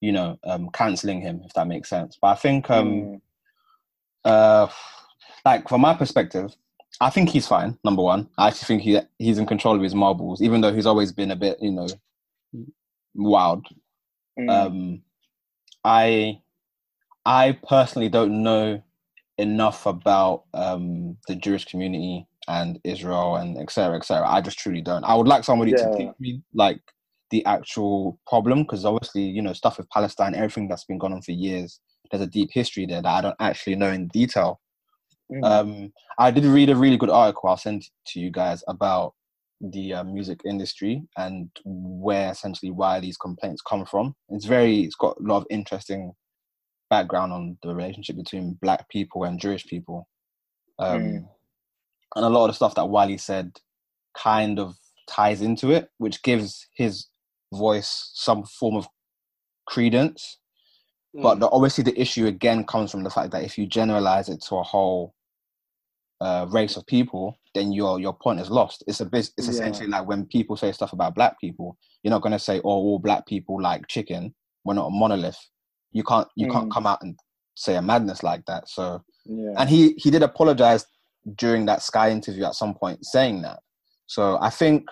[SPEAKER 1] you know, um, canceling him if that makes sense. But I think, um,
[SPEAKER 3] Mm.
[SPEAKER 1] uh, like from my perspective, I think he's fine. Number one, I actually think he he's in control of his marbles, even though he's always been a bit, you know, wild.
[SPEAKER 3] Mm.
[SPEAKER 1] Um, I I personally don't know enough about um, the Jewish community and Israel and et cetera, et cetera. I just truly don't. I would like somebody
[SPEAKER 3] Yeah.
[SPEAKER 1] to teach me like the actual problem because obviously, you know, stuff with Palestine, everything that's been going on for years, there's a deep history there that I don't actually know in detail.
[SPEAKER 3] Mm.
[SPEAKER 1] Um, I did read a really good article. I'll send to you guys about the uh, music industry and where essentially why these complaints come from. It's very, it's got a lot of interesting background on the relationship between black people and Jewish people. Um,
[SPEAKER 3] Mm.
[SPEAKER 1] And a lot of the stuff that Wiley said kind of ties into it, which gives his voice some form of credence. But
[SPEAKER 2] Mm.
[SPEAKER 1] the, obviously, the issue again comes from the fact that if you generalize it to a whole uh, race of people, then your your point is lost. It's a bit. It's
[SPEAKER 3] Yeah.
[SPEAKER 1] essentially like when people say stuff about black people, you're not going to say, "Oh, all black people like chicken." We're not a monolith. You can't you can't
[SPEAKER 3] Mm.
[SPEAKER 1] come out and say a madness like that. So,
[SPEAKER 3] yeah.
[SPEAKER 1] and he he did apologize during that Sky interview at some point, saying that. So I think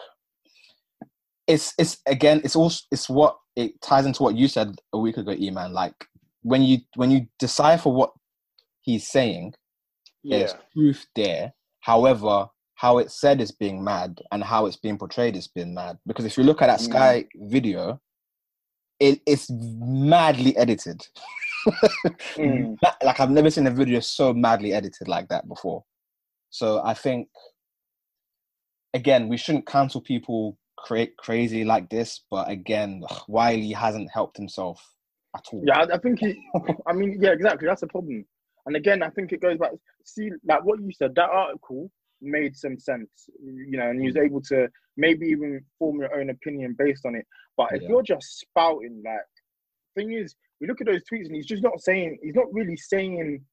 [SPEAKER 1] it's it's again it's also it's what it ties into what you said a week ago, Eman. Like when you when you decipher what he's saying,
[SPEAKER 2] yeah.
[SPEAKER 1] there's truth there. However, how it's said is being mad, and how it's being portrayed is being mad. Because if you look at that
[SPEAKER 3] Mm.
[SPEAKER 1] Sky video, it, it's madly edited. [LAUGHS]
[SPEAKER 3] Mm.
[SPEAKER 1] Like I've never seen a video so madly edited like that before. So I think again we shouldn't cancel people create crazy like this. But again, ugh, Wiley hasn't helped himself at all.
[SPEAKER 3] Yeah, I, think he. I mean, yeah, exactly. That's the problem. And again, I think it goes back. See, like what you said, that article made some sense, you know, and he was able to maybe even form your own opinion based on it. But if
[SPEAKER 1] Yeah.
[SPEAKER 3] you're just spouting, like, thing is, we look at those tweets and he's just not saying. He's not really saying.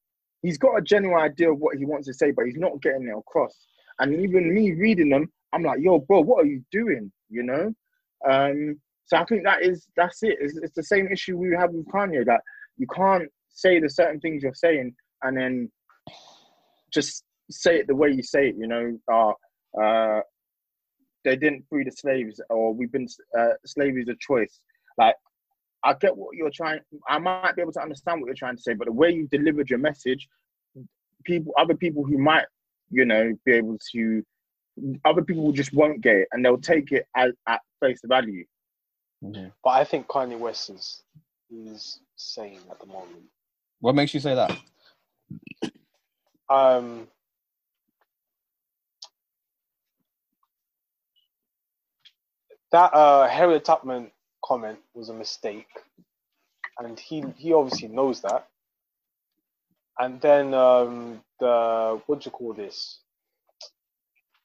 [SPEAKER 3] He's got a genuine idea of what he wants to say, but he's not getting it across. And even me reading them, I'm like, yo, bro, what are you doing? You know. Um, so I think that is that's it. It's, it's the same issue we have with Kanye that you can't say the certain things you're saying and then just say it the way you say it. You know, uh, uh, they didn't free the slaves, or we've been uh, slavery is a choice. Like, I get what you're trying. I might be able to understand what you're trying to say, but the way you delivered your message, people, other people who might, you know, be able to, other people just won't get it, and they'll take it at, at face value.
[SPEAKER 1] Mhm.
[SPEAKER 2] But I think Kanye West is is sane at the moment.
[SPEAKER 1] What makes you say that?
[SPEAKER 2] Um, that uh, Harriet Tubman comment was a mistake, and he he obviously knows that. And then um, the what do you call this?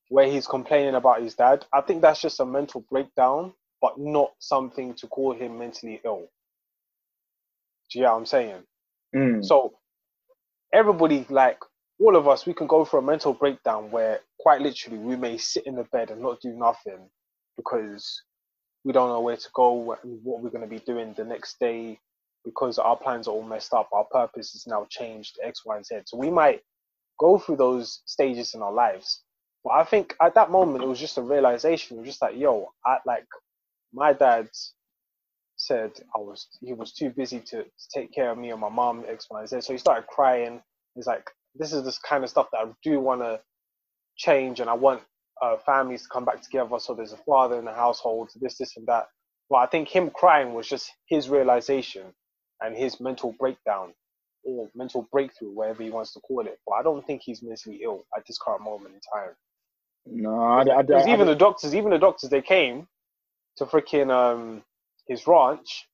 [SPEAKER 2] Where he's complaining about his dad. I think that's just a mental breakdown, but not something to call him mentally ill. Do you know what I'm saying?
[SPEAKER 3] Mm.
[SPEAKER 2] So everybody, like all of us, we can go through a mental breakdown where quite literally we may sit in the bed and not do nothing because we don't know where to go and what we're going to be doing the next day because our plans are all messed up. Our purpose is now changed X, Y, and Z. So we might go through those stages in our lives. But I think at that moment it was just a realization. It was just like, yo, I like my dad said I was he was too busy to, to take care of me and my mom, X, Y, and Z. So he started crying. He's like, this is this kind of stuff that I do want to change, and I want uh, families to come back together. So there's a father in the household, this, this, and that. But I think him crying was just his realization and his mental breakdown or mental breakthrough, whatever he wants to call it. But I don't think he's mentally ill at this current moment in time.
[SPEAKER 3] No, I, I, I
[SPEAKER 2] even the doctors, even the doctors, they came to freaking um his ranch,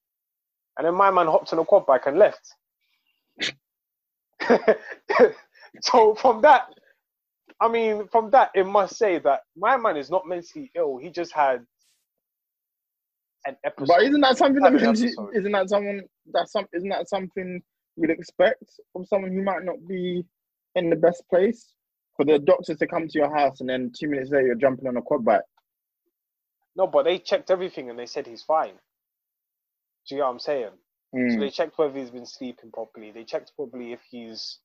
[SPEAKER 2] and then my man hopped on a quad bike and left. [LAUGHS] so from that, I mean, from that, it must say that my man is not mentally ill. He just had an episode.
[SPEAKER 3] But isn't that something that means- isn't that someone that's some isn't that something you'd expect from someone who might not be in the best place? For the doctors to come to your house and then two minutes later you're jumping on a quad bike.
[SPEAKER 2] No, but they checked everything and they said he's fine. Do you get what I'm saying? So
[SPEAKER 3] Mm.
[SPEAKER 2] they checked whether he's been sleeping properly. They checked probably if he's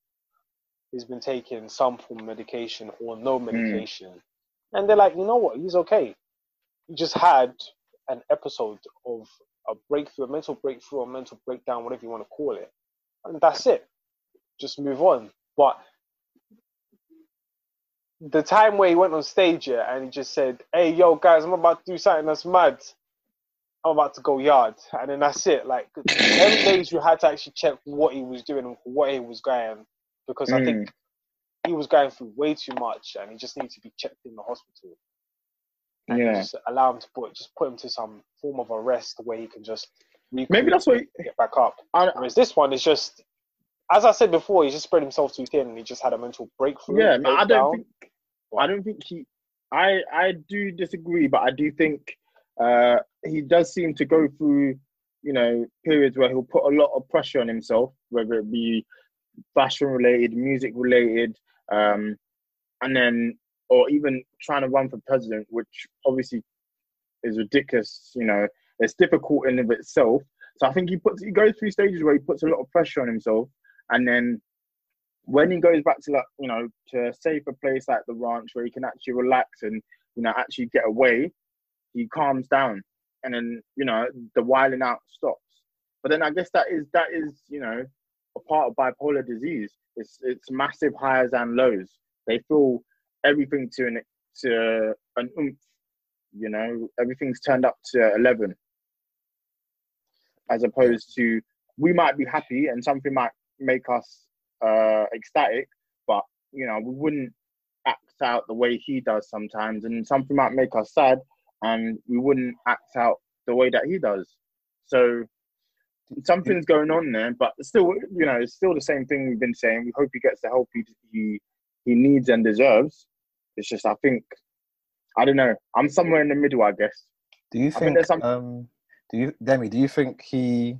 [SPEAKER 2] he's been taking some form of medication or no hmm. medication. And they're like, you know what, he's okay. He just had an episode of a breakthrough, a mental breakthrough, or mental breakdown, whatever you want to call it. And that's it. Just move on. But the time where he went on stage here and he just said, Hey yo guys, I'm about to do something that's mad. I'm about to go yard, and then that's it. Like [LAUGHS] them days, you had to actually check what he was doing and what he was going, because I think he was going through way too much, and he just needs to be checked in the hospital. And
[SPEAKER 3] Yeah.
[SPEAKER 2] just allow him to put just put him to some form of arrest where he can just
[SPEAKER 3] Maybe that's what
[SPEAKER 2] and get back up.
[SPEAKER 3] I,
[SPEAKER 2] Whereas this one is just, as I said before, he just spread himself too thin, and he just had a mental breakthrough.
[SPEAKER 3] yeah, I don't think I don't think he I I do disagree, but I do think uh he does seem to go through, you know, periods where he'll put a lot of pressure on himself, whether it be fashion related, music related, um, and then or even trying to run for president, which obviously is ridiculous, you know, it's difficult in of itself. So I think he puts he goes through stages where he puts a lot of pressure on himself and then when he goes back to like you know to a safer place like the ranch where he can actually relax and you know actually get away, he calms down and then you know the wilding out stops. But then I guess that is that is you know a part of bipolar disease. It's it's massive highs and lows. They feel everything to an to an oomph. You know everything's turned up to eleven, as opposed to we might be happy and something might make us uh, ecstatic, but you know we wouldn't act out the way he does sometimes, and something might make us sad, and we wouldn't act out the way that he does. So something's going on there, but still, you know, it's still the same thing we've been saying. We hope he gets the help he he, he needs and deserves. It's just I think I don't know. I'm somewhere in the middle, I guess.
[SPEAKER 1] Do you
[SPEAKER 3] think
[SPEAKER 1] think,
[SPEAKER 3] some-
[SPEAKER 1] um, do you, Demi, do you think he,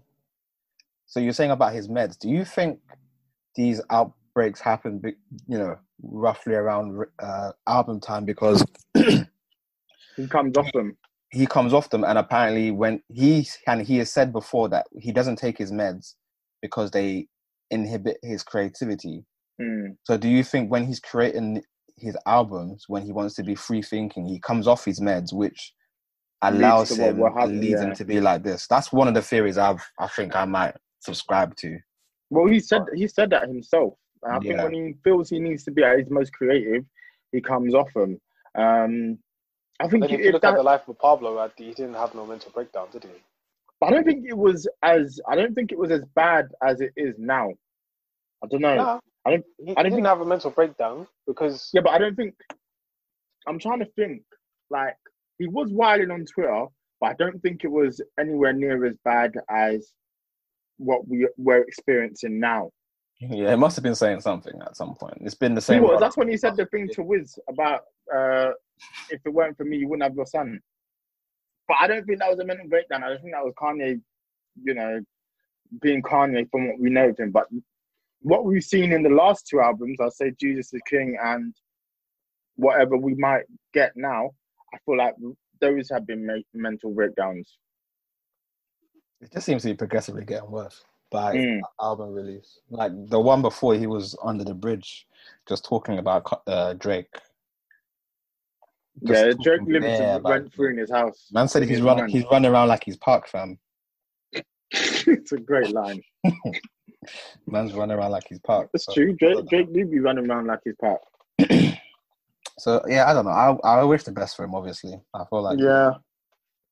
[SPEAKER 1] so you're saying about his meds, do you think these outbreaks happen, you know, roughly around uh, album time because
[SPEAKER 3] He comes off them.
[SPEAKER 1] He comes off them and apparently when he, and he has said before that he doesn't take his meds because they inhibit his creativity.
[SPEAKER 3] Mm.
[SPEAKER 1] So do you think when he's creating his albums, when he wants to be free thinking, he comes off his meds, which allows
[SPEAKER 3] what
[SPEAKER 1] him
[SPEAKER 3] will happen,
[SPEAKER 1] and leads him to be like this? That's one of the theories I've I think I might subscribe to.
[SPEAKER 3] Well, he said he said that himself. I think when he feels he needs to be at his most creative, he comes off them. Um, I think
[SPEAKER 2] Then if you look
[SPEAKER 3] that,
[SPEAKER 2] at the life of Pablo, he didn't have no mental breakdown, did he?
[SPEAKER 3] I don't think it was as I don't think it was as bad as it is now. I don't know.
[SPEAKER 2] Nah,
[SPEAKER 3] I don't-
[SPEAKER 2] He,
[SPEAKER 3] I don't
[SPEAKER 2] he didn't
[SPEAKER 3] think-
[SPEAKER 2] have a mental breakdown because
[SPEAKER 3] Yeah, but I don't think. I'm trying to think. Like he was wilding on Twitter, but I don't think it was anywhere near as bad as what we we're experiencing now.
[SPEAKER 1] Yeah, it must have been saying something at some point. It's been the
[SPEAKER 3] He
[SPEAKER 1] same.
[SPEAKER 3] was. That's when he said the thing to Wiz about uh, if it weren't for me, you wouldn't have your son. But I don't think that was a mental breakdown. I think that was Kanye, you know, being Kanye from what we know of him. But what we've seen in the last two albums, I'll say Jesus is King and whatever we might get now, I feel like those have been me- mental breakdowns.
[SPEAKER 1] It just seems to be progressively getting worse by
[SPEAKER 3] Mm.
[SPEAKER 1] album release. Like the one before, he was under the bridge, just talking about uh, Drake. Just
[SPEAKER 3] yeah,
[SPEAKER 1] talking
[SPEAKER 3] Drake lives
[SPEAKER 1] bare about-
[SPEAKER 3] rent free in his house.
[SPEAKER 1] Man said he's running. He's running around like he's Park fam. [LAUGHS]
[SPEAKER 3] it's a great line. [LAUGHS]
[SPEAKER 1] Man's running around like he's Park.
[SPEAKER 3] It's
[SPEAKER 1] so-
[SPEAKER 3] true. Drake, Drake do be running around like he's Park. [CLEARS THROAT]
[SPEAKER 1] So yeah, I don't know. I I wish the best for him. Obviously, I feel like
[SPEAKER 3] Yeah,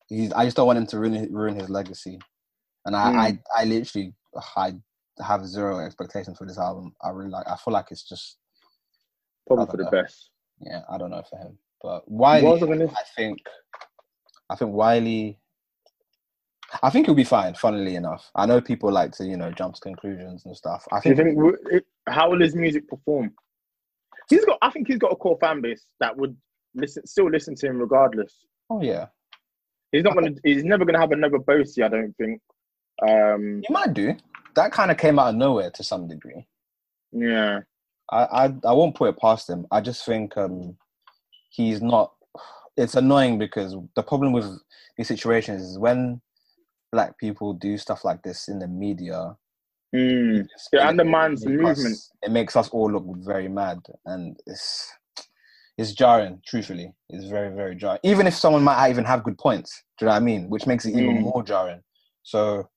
[SPEAKER 1] he's. I just don't want him to ruin his- ruin his legacy. And I
[SPEAKER 3] Mm.
[SPEAKER 1] I, I literally I have zero expectations for this album. I really like. I feel like it's just
[SPEAKER 3] probably
[SPEAKER 1] I
[SPEAKER 3] for the
[SPEAKER 1] know.
[SPEAKER 3] best.
[SPEAKER 1] yeah. I don't know for him, but Wiley.
[SPEAKER 3] Gonna-
[SPEAKER 1] I think. I think Wiley. I think he'll be fine. Funnily enough, I know people like to you know jump to conclusions and stuff. I think,
[SPEAKER 3] think how will his music perform? He's got. I think he's got a core fan base that would listen, still listen to him regardless.
[SPEAKER 1] oh yeah,
[SPEAKER 3] He's not gonna. He's never gonna have another Boasty. I don't think. Um.
[SPEAKER 1] he might do. That kind of came out of nowhere to some degree.
[SPEAKER 3] Yeah.
[SPEAKER 1] I, I I won't put it past him. I just think um he's not. It's annoying because the problem with these situations is when black people do stuff like this in the media.
[SPEAKER 3] Mm.
[SPEAKER 1] it's-
[SPEAKER 3] It undermines the
[SPEAKER 1] makes us-
[SPEAKER 3] movement.
[SPEAKER 1] it makes us all look very mad, and it's it's jarring. Truthfully, it's very very jarring. Even if someone might even have good points, do you know what I mean? Which makes it even
[SPEAKER 3] Mm.
[SPEAKER 1] more jarring. So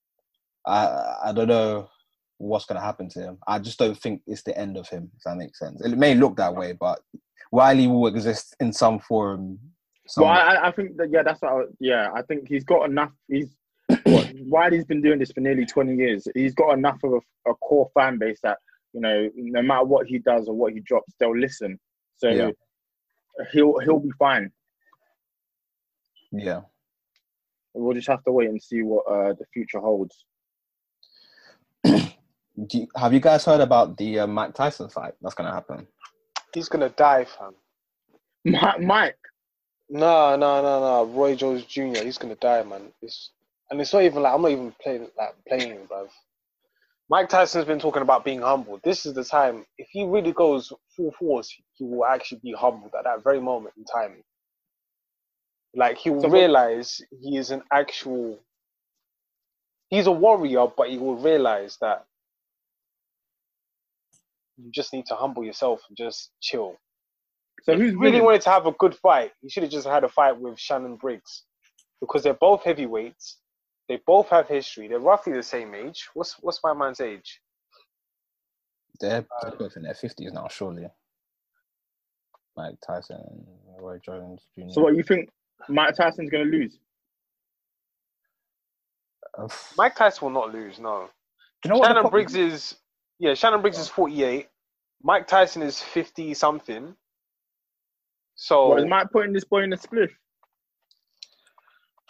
[SPEAKER 1] I I don't know what's gonna happen to him. I just don't think it's the end of him. If that makes sense. It may look that way, but Wiley will exist in some form.
[SPEAKER 3] Well,
[SPEAKER 1] somewhere.
[SPEAKER 3] I, I- I think that yeah, that's what. I, yeah, I think he's got enough. He's [COUGHS] what, Wiley's been doing this for nearly twenty years. He's got enough of a, a core fan base that you know, no matter what he does or what he drops, they'll listen. So
[SPEAKER 1] Yeah.
[SPEAKER 3] he'll he'll be fine.
[SPEAKER 1] yeah.
[SPEAKER 3] We'll just have to wait and see what uh, the future holds.
[SPEAKER 1] Do you, have you guys heard about the uh, Mike Tyson fight that's gonna happen?
[SPEAKER 2] He's gonna die, fam.
[SPEAKER 3] Mi- Mike,
[SPEAKER 2] No, no, no, no. Roy Jones Jr. He's gonna die, man. It's and it's not even like I'm not even playing like playing him, bruv. Mike Tyson's been talking about being humble. This is the time. If he really goes full force, he will actually be humbled at that very moment in time. Like he will
[SPEAKER 3] So
[SPEAKER 2] realize he is an actual. He's a warrior, but he will realize that you just need to humble yourself and just chill
[SPEAKER 3] so
[SPEAKER 2] if
[SPEAKER 3] who's
[SPEAKER 2] really
[SPEAKER 3] winning?
[SPEAKER 2] wanted to have a good fight, he should have just had a fight with Shannon Briggs because they're both heavyweights. They both have history. They're roughly the same age. What's what's my man's age?
[SPEAKER 1] They're, they're both in their fifties now, surely. Mike Tyson and Roy Jones Jr.
[SPEAKER 3] So what you think? Mike Tyson's gonna lose?
[SPEAKER 1] Uh,
[SPEAKER 2] Mike Tyson will not lose. No.
[SPEAKER 1] do you know what
[SPEAKER 2] Shannon
[SPEAKER 1] problem-
[SPEAKER 2] Briggs is yeah. Shannon Briggs is forty eight. Mike Tyson is fifty something. So
[SPEAKER 3] is Mike putting this boy in a spliff?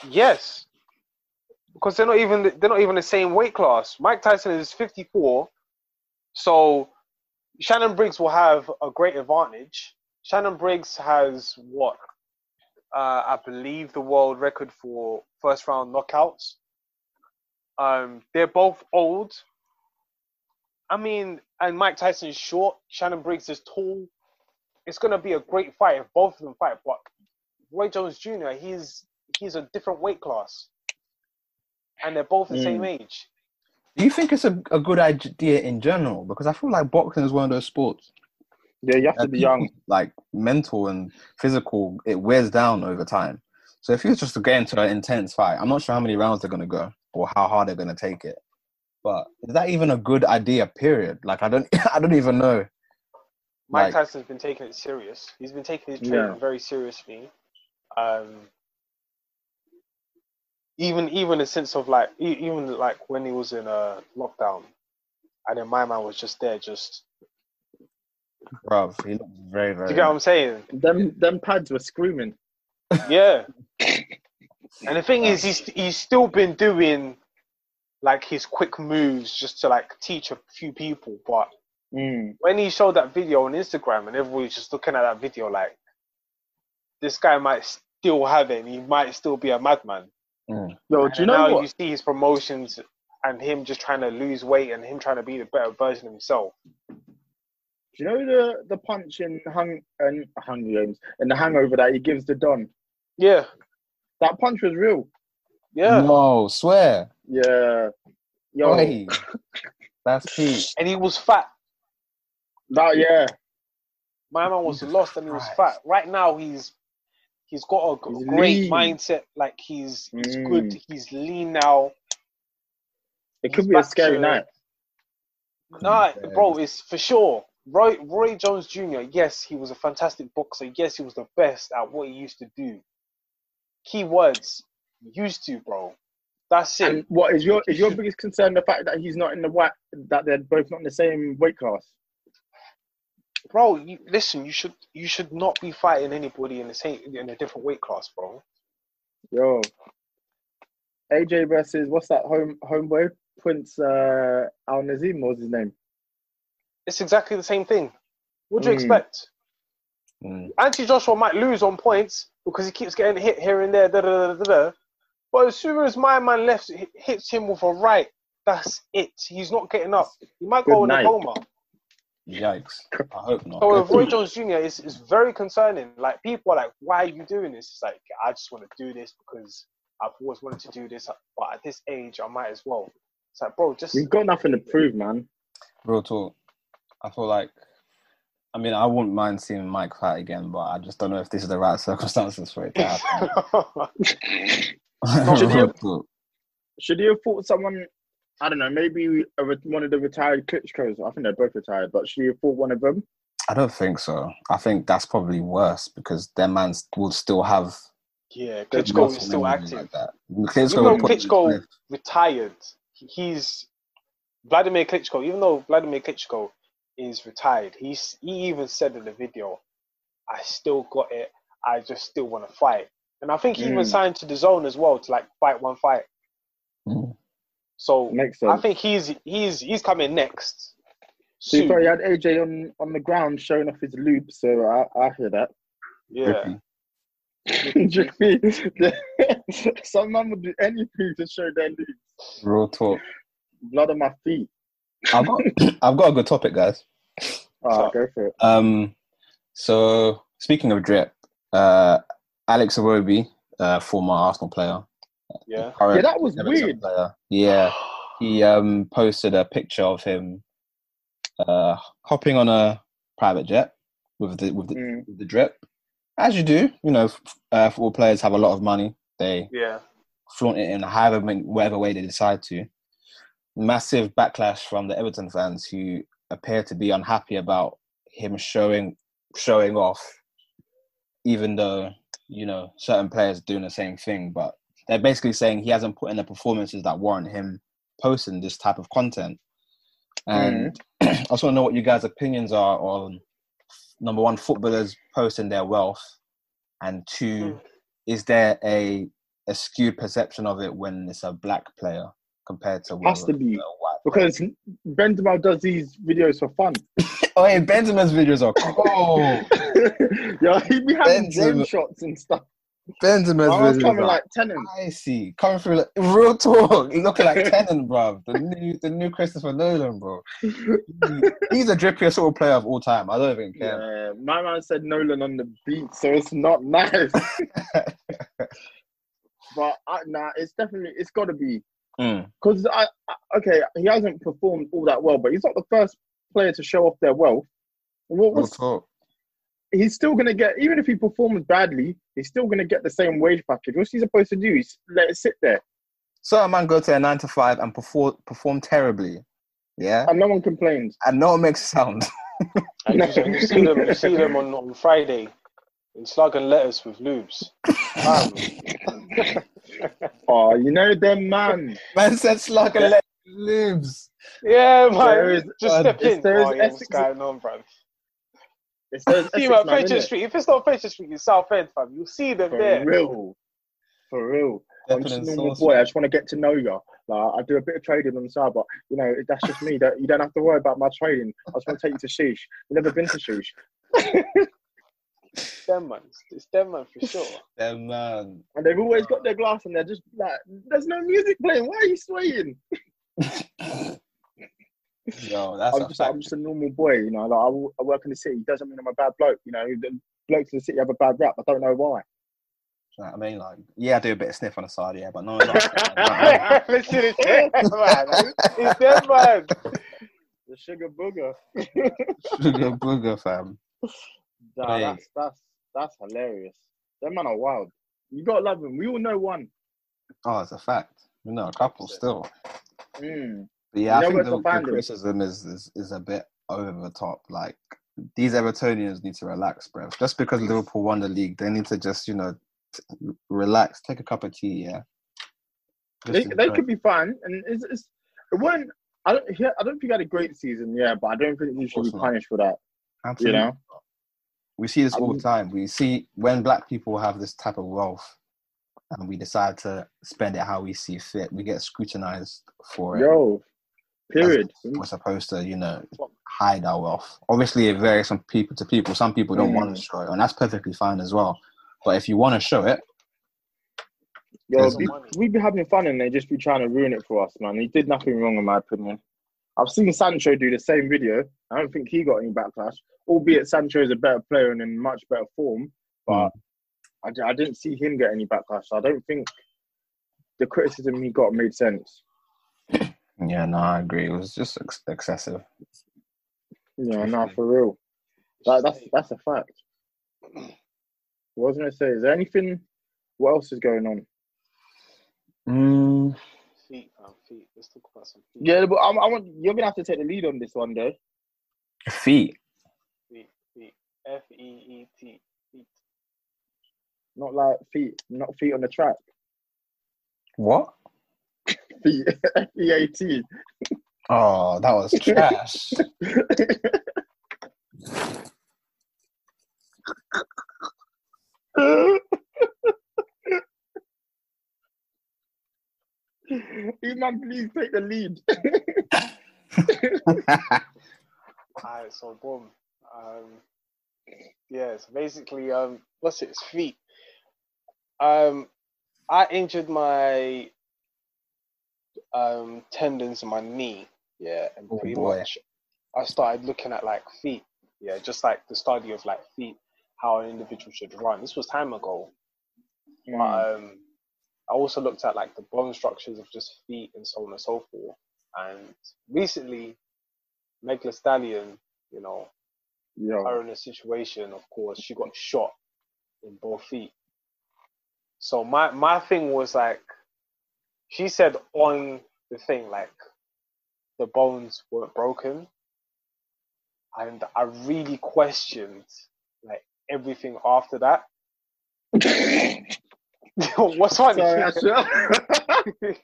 [SPEAKER 2] Yes, because they're not even they're not even the same weight class. Mike Tyson is 54, so Shannon Briggs will have a great advantage. Shannon Briggs has what uh, I believe the world record for first round knockouts. Um, they're both old. I mean, and Mike Tyson is short. Shannon Briggs is tall. It's gonna be a great fight if both of them fight. But Roy Jones Jr. he's he's a different weight class, and they're both the
[SPEAKER 3] Mm.
[SPEAKER 2] same age.
[SPEAKER 1] Do you think it's a, a good idea in general? Because I feel like boxing is one of those sports.
[SPEAKER 3] Yeah, you have to be
[SPEAKER 1] people-
[SPEAKER 3] young.
[SPEAKER 1] Like mental and physical, it wears down over time. So if you was just to get into an intense fight, I'm not sure how many rounds they're gonna go or how hard they're gonna take it. But is that even a good idea? Period. Like I don't, [LAUGHS] I don't even know.
[SPEAKER 2] Mike
[SPEAKER 1] Like-
[SPEAKER 2] Tyson's been taking it serious. He's been taking his training
[SPEAKER 3] Yeah.
[SPEAKER 2] very seriously. Um, even even the sense of like even like when he was in a lockdown, and then my man was just there, just
[SPEAKER 1] Bruv, he looked very,
[SPEAKER 2] do
[SPEAKER 1] very.
[SPEAKER 2] you get what I'm saying?
[SPEAKER 3] Them them pads were screaming.
[SPEAKER 2] Yeah. [LAUGHS] and the thing is, he's he's still been doing like his quick moves just to like teach a few people, but
[SPEAKER 3] Mm.
[SPEAKER 2] when he showed that video on Instagram and everybody's just looking at that video like this guy might still have it and he might still be a madman.
[SPEAKER 1] Mm.
[SPEAKER 3] Yo, do you know
[SPEAKER 2] now
[SPEAKER 3] what?
[SPEAKER 2] you see his promotions and him just trying to lose weight and him trying to be the better version of himself.
[SPEAKER 3] Do you know the the punch in hung and Hunger Games and the Hangover that he gives the Don?
[SPEAKER 2] Yeah.
[SPEAKER 3] That punch was real.
[SPEAKER 2] Yeah,
[SPEAKER 1] No, swear.
[SPEAKER 3] Yeah. Yo,
[SPEAKER 1] Oi. That's [LAUGHS] peak.
[SPEAKER 2] and he was fat.
[SPEAKER 3] that yeah.
[SPEAKER 2] My man was
[SPEAKER 1] Jesus
[SPEAKER 2] lost and he was
[SPEAKER 1] Christ.
[SPEAKER 2] fat. Right now, he's he's got a
[SPEAKER 3] He's
[SPEAKER 2] great
[SPEAKER 3] lean.
[SPEAKER 2] mindset. Like he's he's
[SPEAKER 3] Mm.
[SPEAKER 2] good. He's lean now.
[SPEAKER 3] It could
[SPEAKER 2] He's
[SPEAKER 3] be a scary
[SPEAKER 2] to-
[SPEAKER 3] night.
[SPEAKER 2] Nah,
[SPEAKER 1] Confirmed.
[SPEAKER 2] bro, it's for sure. Roy Roy Jones Jr. Yes, he was a fantastic boxer. Yes, he was the best at what he used to do. Key words, used to, bro. That's it.
[SPEAKER 3] And what is your is your [LAUGHS] biggest concern the fact that he's not in the white that they're both not in the same weight class?
[SPEAKER 2] bro, you, listen, you should you should not be fighting anybody in the same in a different weight class, bro.
[SPEAKER 3] Yo. AJ versus what's that home homeboy? Prince uh Al Nazim was his name.
[SPEAKER 2] It's exactly the same thing. What do you
[SPEAKER 3] Mm.
[SPEAKER 2] expect?
[SPEAKER 1] Mm.
[SPEAKER 2] Anthony Joshua might lose on points because he keeps getting hit here and there, da, da, da, da, da. But as soon as my man left hi- hits him with a right, that's it. He's not getting up. He might go
[SPEAKER 3] Good
[SPEAKER 2] in a coma.
[SPEAKER 1] Yikes. I hope not.
[SPEAKER 2] So with Roy Jones Jr. is is very concerning. Like people are like, why are you doing this? It's like I just want to do this because I've always wanted to do this, but at this age I might as well. It's like, bro, just
[SPEAKER 3] You've got nothing to prove, man.
[SPEAKER 1] Real talk. I feel like, I mean, I wouldn't mind seeing Mike fight again, but I just don't know if this is the right [LAUGHS] circumstances for it to happen. [LAUGHS] [LAUGHS]
[SPEAKER 3] Should
[SPEAKER 1] Real [LAUGHS]
[SPEAKER 3] you- Should he have fought someone? I don't know. Maybe a, one of the retired Klitschko's. I think they're both retired, but should he have fought one of them?
[SPEAKER 1] I don't think so. I think that's probably worse because their man will still have
[SPEAKER 2] yeah,
[SPEAKER 3] There's
[SPEAKER 2] Klitschko is still active.
[SPEAKER 1] Like that. Klitschko
[SPEAKER 2] Even though
[SPEAKER 1] would put him
[SPEAKER 2] Klitschko- retired. He's Vladimir Klitschko. Even though Vladimir Klitschko is retired, he's he even said in the video, "I still got it. I just still want to fight." And I think he even
[SPEAKER 3] Mm.
[SPEAKER 2] signed to the zone as well to like fight one fight.
[SPEAKER 1] Mm.
[SPEAKER 2] So I think he's he's he's coming next.
[SPEAKER 3] So you probably had AJ on, on the ground showing off his loop, so I, I hear that.
[SPEAKER 2] Yeah.
[SPEAKER 1] Drippy. [LAUGHS] [LAUGHS]
[SPEAKER 3] Some man would do anything to show their loops.
[SPEAKER 1] Real talk.
[SPEAKER 3] Blood on my feet.
[SPEAKER 1] I've got, [LAUGHS] I've got a good topic, guys.
[SPEAKER 3] Oh,
[SPEAKER 2] So-
[SPEAKER 3] go for it.
[SPEAKER 1] Um, so speaking of drip, uh, Alex Iwobi, uh, former Arsenal player,
[SPEAKER 2] Yeah.
[SPEAKER 3] Yeah, that was
[SPEAKER 1] Everton
[SPEAKER 3] weird.
[SPEAKER 1] Player, yeah, he um posted a picture of him, uh, hopping on a private jet with the with the,
[SPEAKER 3] Mm.
[SPEAKER 1] with the drip, as you do. You know, f- uh, football players have a lot of money. They
[SPEAKER 2] Yeah.
[SPEAKER 1] flaunt it in however many- whatever way they decide to. Massive backlash from the Everton fans who appear to be unhappy about him showing showing off, even though you know certain players doing the same thing. But they're basically saying he hasn't put in the performances that warrant him posting this type of content. And [CLEARS THROAT] I also want to know what you guys' opinions are on number one, footballers posting their wealth, and two,
[SPEAKER 2] Mm.
[SPEAKER 1] is there a a skewed perception of it when it's a black player compared to
[SPEAKER 3] Has to be.
[SPEAKER 1] a white player?
[SPEAKER 3] Because Benzema does these videos for fun.
[SPEAKER 1] Oh, hey, Benzema's videos are [LAUGHS] cool.
[SPEAKER 3] yeah, he be having
[SPEAKER 1] Benzema-
[SPEAKER 3] shots and stuff.
[SPEAKER 1] Benzema's
[SPEAKER 3] I was
[SPEAKER 1] videos
[SPEAKER 3] coming
[SPEAKER 1] are
[SPEAKER 3] like Tenet.
[SPEAKER 1] icy, coming through like real talk. He's looking like Tenet, bro. The new, the new Christopher Nolan, bro. He's the drippiest sort of player of all time. I don't even care.
[SPEAKER 3] Yeah, my man said Nolan on the beat, so it's not nice. [LAUGHS] but I, nah, it's definitely it's got to be
[SPEAKER 1] Mm.
[SPEAKER 3] because I, I okay he hasn't performed all that well, but he's not the first player to show off their wealth. What,
[SPEAKER 1] Real
[SPEAKER 3] what's,
[SPEAKER 1] talk.
[SPEAKER 3] he's still gonna get even if he performs badly, he's still gonna get the same wage package. What's he supposed to do? He's let it sit there,
[SPEAKER 1] So a man go to a nine to five and perform perform terribly, yeah,
[SPEAKER 3] and no one complains.
[SPEAKER 1] and no one makes a sound. [LAUGHS]
[SPEAKER 2] And you, you see them, you see them on, on Friday in Slug and Lettuce with lubes. [LAUGHS] Um, [LAUGHS] Fam.
[SPEAKER 3] Oh, you know them man.
[SPEAKER 1] Man said slug and let lubes.
[SPEAKER 2] yeah,
[SPEAKER 3] There
[SPEAKER 2] man.
[SPEAKER 3] is-
[SPEAKER 2] Just
[SPEAKER 1] uh,
[SPEAKER 2] step in.
[SPEAKER 3] there is
[SPEAKER 2] Oh, yeah, what's
[SPEAKER 3] Essex-
[SPEAKER 2] going on, bro?
[SPEAKER 3] It's those
[SPEAKER 2] See
[SPEAKER 3] Essex man,
[SPEAKER 2] Fletcher? Street. If it's not Fletcher Street, it's South End, fam. You'll see them there.
[SPEAKER 3] For
[SPEAKER 2] there.
[SPEAKER 3] real, for real. I'm just a normal
[SPEAKER 1] sauce.
[SPEAKER 3] boy. I just want to get to know you. Like, I do a bit of trading on the side, but you know that's just me. That you don't have to worry about my trading. I just want to take you to Sheesh. You never been to Sheesh,
[SPEAKER 2] It's them, man. It's, it's them, man, for sure. [LAUGHS]
[SPEAKER 1] Yeah, man.
[SPEAKER 3] and they've always got their glass, and they're just like, "There's no music playing. Why are you swaying?"
[SPEAKER 1] Yo, [LAUGHS] that's
[SPEAKER 3] I'm just. I'm just a normal boy. You know, like I, w- I work in the city. Doesn't mean I'm a bad bloke. You know, the blokes in the city have a bad rap. I don't know why.
[SPEAKER 1] I mean, like, yeah, I do a bit of sniff on the side, yeah, but no, [LAUGHS] [LAUGHS]
[SPEAKER 2] Listen to man. It's them, man.
[SPEAKER 3] The sugar booger.
[SPEAKER 1] sugar booger, fam.
[SPEAKER 3] Nah,
[SPEAKER 1] Hey.
[SPEAKER 3] that's that's that's hilarious. Them man are wild. You gotta love them. We all know one.
[SPEAKER 1] Oh, it's a fact. You know, a couple still.
[SPEAKER 3] Mm.
[SPEAKER 1] But yeah,
[SPEAKER 3] You
[SPEAKER 1] I think the, the criticism is, is is a bit over the top. Like these Evertonians need to relax, bro. Just because Liverpool won the league, they need to just you know t- relax, take a cup of tea, yeah. Just
[SPEAKER 3] They they could be fine, and it's, it's it weren't. I don't. He, I don't think he had a great season, yeah, but I don't think he should be
[SPEAKER 1] course not.
[SPEAKER 3] punished for that. You
[SPEAKER 1] Absolutely.
[SPEAKER 3] know,
[SPEAKER 1] We see this
[SPEAKER 3] I
[SPEAKER 1] all the time. We see when black people have this type of wealth and we decide to spend it how we see fit, we get scrutinized for it.
[SPEAKER 3] yo, period.
[SPEAKER 1] We're supposed to, you know, hide our wealth. Obviously, it varies from people to people. Some people don't want
[SPEAKER 3] Mm.
[SPEAKER 1] to show it, and that's perfectly fine as well. But if you want to show it,
[SPEAKER 3] Yo,
[SPEAKER 1] There's
[SPEAKER 3] be,
[SPEAKER 2] money.
[SPEAKER 3] we be having fun and they just be trying to ruin it for us, man. He did nothing wrong, in my opinion. I've seen Sancho do the same video. I don't think he got any backlash, albeit Sancho is a better player and in much better form. But I, I didn't see him get any backlash. So I don't think the criticism he got made sense.
[SPEAKER 1] Yeah, no, I agree. It was just ex- excessive.
[SPEAKER 3] Yeah, no, for real. That, that's that's a fact. What was I gonna say? Is there anything? What else is going on?
[SPEAKER 1] Mm,
[SPEAKER 2] Feet, man, feet. Let's talk about some feet.
[SPEAKER 3] Yeah, but I, I want you're gonna have to take the lead on this one, though.
[SPEAKER 1] feet.
[SPEAKER 2] Feet, feet. F E E T. Feet.
[SPEAKER 3] Not like feet, not feet on the track.
[SPEAKER 1] What?
[SPEAKER 3] Feet, [LAUGHS] F E A T.
[SPEAKER 1] Oh, that was [LAUGHS] trash. [LAUGHS]
[SPEAKER 3] You man, please take the lead.
[SPEAKER 2] Alright, so boom. Um, yeah, so basically, um, what's it? It's feet. Um, I injured my um tendons in my knee. Yeah, and
[SPEAKER 1] Oh,
[SPEAKER 2] pretty
[SPEAKER 1] boy.
[SPEAKER 2] much, I started looking at like feet. Yeah, just like the study of like feet, how an individual should run. This was time ago.
[SPEAKER 3] Mm.
[SPEAKER 2] But um, I also looked at like the bone structures of just feet and so on and so forth. And recently, Meg Stallion, you know,
[SPEAKER 3] Yo,
[SPEAKER 2] her in a situation, of course, she got shot in both feet. So my my thing was like, she said on the thing like, the bones weren't broken, and I really questioned like everything after that. [LAUGHS] What's funny?
[SPEAKER 3] sorry, [LAUGHS]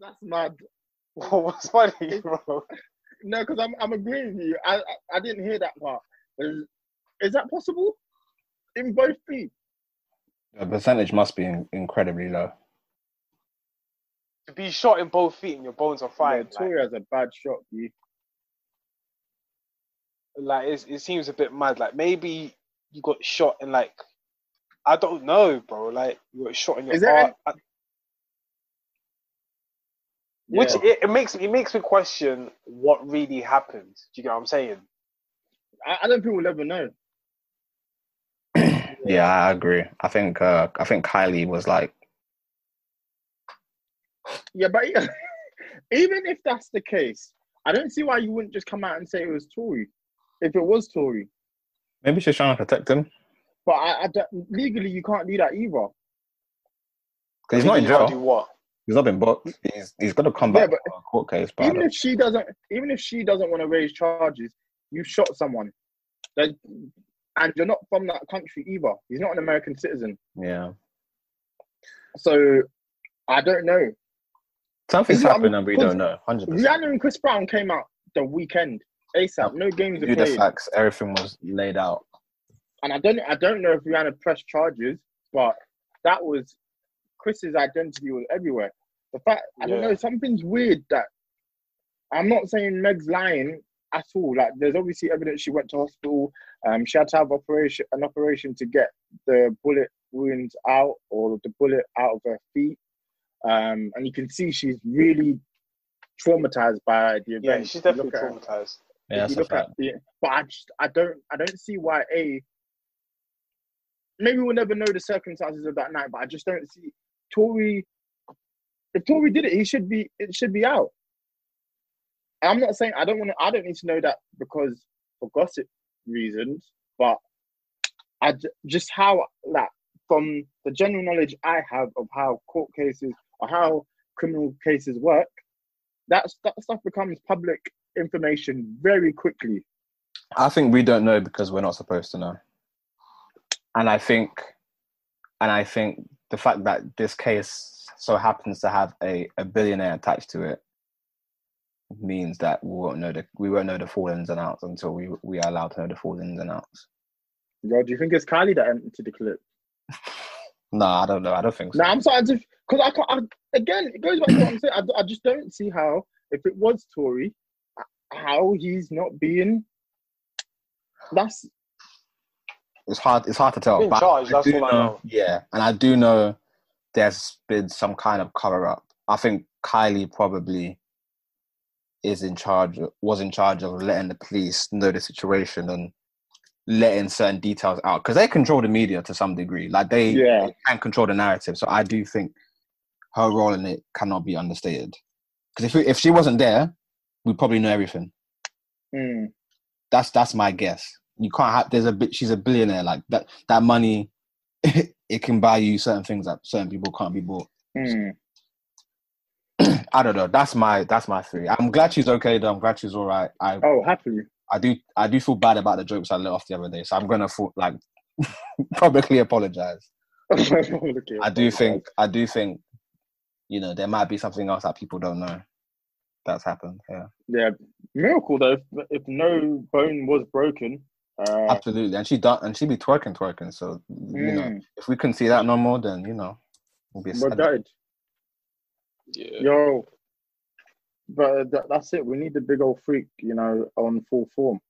[SPEAKER 3] That's mad.
[SPEAKER 2] What's funny, bro?
[SPEAKER 3] No, because I'm I'm agreeing with you. I, I I didn't hear that part. Is, is that possible? In both feet?
[SPEAKER 1] the percentage must be in- incredibly low.
[SPEAKER 2] To be shot in both feet and your bones are
[SPEAKER 3] Yeah,
[SPEAKER 2] fine. like,
[SPEAKER 3] Tory has a bad shot, you.
[SPEAKER 2] like it's, it seems a bit mad. Like maybe you got shot in like I don't know, bro. Like you got shot in your
[SPEAKER 3] Is there
[SPEAKER 2] heart. I- Which it, it makes it makes me question what really happened. Do you get what I'm saying?
[SPEAKER 3] I, I don't think we'll ever know. [CLEARS THROAT]
[SPEAKER 1] Yeah, I agree. I think uh, I think Kylie was like,
[SPEAKER 3] Yeah, but [LAUGHS] even if that's the case, I don't see why you wouldn't just come out and say it was Tory. If it was Tory,
[SPEAKER 1] maybe she's trying to protect him
[SPEAKER 3] but I, I don't- legally you can't do that either.
[SPEAKER 1] because he's not in
[SPEAKER 2] You can't Do
[SPEAKER 1] jail.
[SPEAKER 2] what?
[SPEAKER 1] He's not been booked. He's he's got to come back
[SPEAKER 3] Yeah,
[SPEAKER 1] back
[SPEAKER 3] but
[SPEAKER 1] for a court case. But
[SPEAKER 3] even if she doesn't, even if she doesn't want to raise charges, you shot someone, That- and you're not from that country either. He's not an American citizen,
[SPEAKER 1] yeah,
[SPEAKER 3] so I don't know.
[SPEAKER 1] Something's happened and we don't know. Hundred percent.
[SPEAKER 3] Rihanna and Chris Brown came out the weekend ASAP. No games
[SPEAKER 1] Knew the facts. Everything was laid out.
[SPEAKER 3] and I don't, I don't know if Rihanna pressed charges, but that was Chris's identity was everywhere. The fact I don't know, something's weird that I'm not saying Meg's lying at all. Like there's obviously evidence she went to hospital. Um, she had to have operation an operation to get the bullet wounds out or the bullet out of her feet. Um, and you can see she's really traumatized by the event.
[SPEAKER 2] Yeah, she's definitely
[SPEAKER 3] look at her-
[SPEAKER 2] traumatized.
[SPEAKER 1] Yeah,
[SPEAKER 3] if
[SPEAKER 1] that's a
[SPEAKER 3] look at the, but I just I don't I don't see why a maybe we'll never know the circumstances of that night, but I just don't see Tory. If Tory did it, he should be. It should be out. I'm not saying I don't want to. I don't need to know that because for gossip reasons, but I j- just how like from the general knowledge I have of how court cases or how criminal cases work, that that stuff becomes public information very quickly.
[SPEAKER 1] I think we don't know because we're not supposed to know. And I think, and I think the fact that this case so happens to have a, a billionaire attached to it means that we won't know the we won't know the full ins and outs until we we are allowed to know the full ins and outs.
[SPEAKER 3] Yo, do you think it's Kylie that emptied the clip? [LAUGHS]
[SPEAKER 1] No, I don't know. I don't think so.
[SPEAKER 3] No, I'm starting to because I can't. I, again, it goes back to what I'm saying. I, I just don't see how if it was Tory, how he's not being. That's
[SPEAKER 1] It's hard. It's hard to tell. But
[SPEAKER 2] charge,
[SPEAKER 1] I
[SPEAKER 2] that's
[SPEAKER 1] do
[SPEAKER 2] all I
[SPEAKER 1] know-
[SPEAKER 2] know.
[SPEAKER 1] Yeah, and I do know there's been some kind of cover up. I think Kylie probably is in charge. Was in charge of letting the police know the situation and letting certain details out because they control the media to some degree. Like they,
[SPEAKER 3] Yeah.
[SPEAKER 1] they can control the narrative. So I do think her role in it cannot be understated. Because if if she wasn't there, we probably know everything.
[SPEAKER 3] mm,
[SPEAKER 1] That's that's my guess. You can't have. There's a bit. She's a billionaire. Like that. That money, [LAUGHS] it can buy you certain things that certain people can't be bought.
[SPEAKER 3] mm. [CLEARS THROAT]
[SPEAKER 1] I don't know. That's my that's my theory. I'm glad she's okay though. I'm glad she's all right. I
[SPEAKER 3] oh happily.
[SPEAKER 1] I do I do feel bad about the jokes I let off the other day. So I'm gonna feel, like [LAUGHS] publicly [LAUGHS] apologize. I do think I do think you know there might be something else that people don't know that's happened. Yeah,
[SPEAKER 3] yeah, miracle though. If, if no bone was broken, uh,
[SPEAKER 1] absolutely. And she done and she be twerking twerking. So you know
[SPEAKER 3] mm,
[SPEAKER 1] if we couldn't see that no more, then you know we'll be
[SPEAKER 3] we're
[SPEAKER 1] sad.
[SPEAKER 3] gutted.
[SPEAKER 2] Yeah.
[SPEAKER 3] Yo, but th- that's it. We need the big old freak, you know, on full form.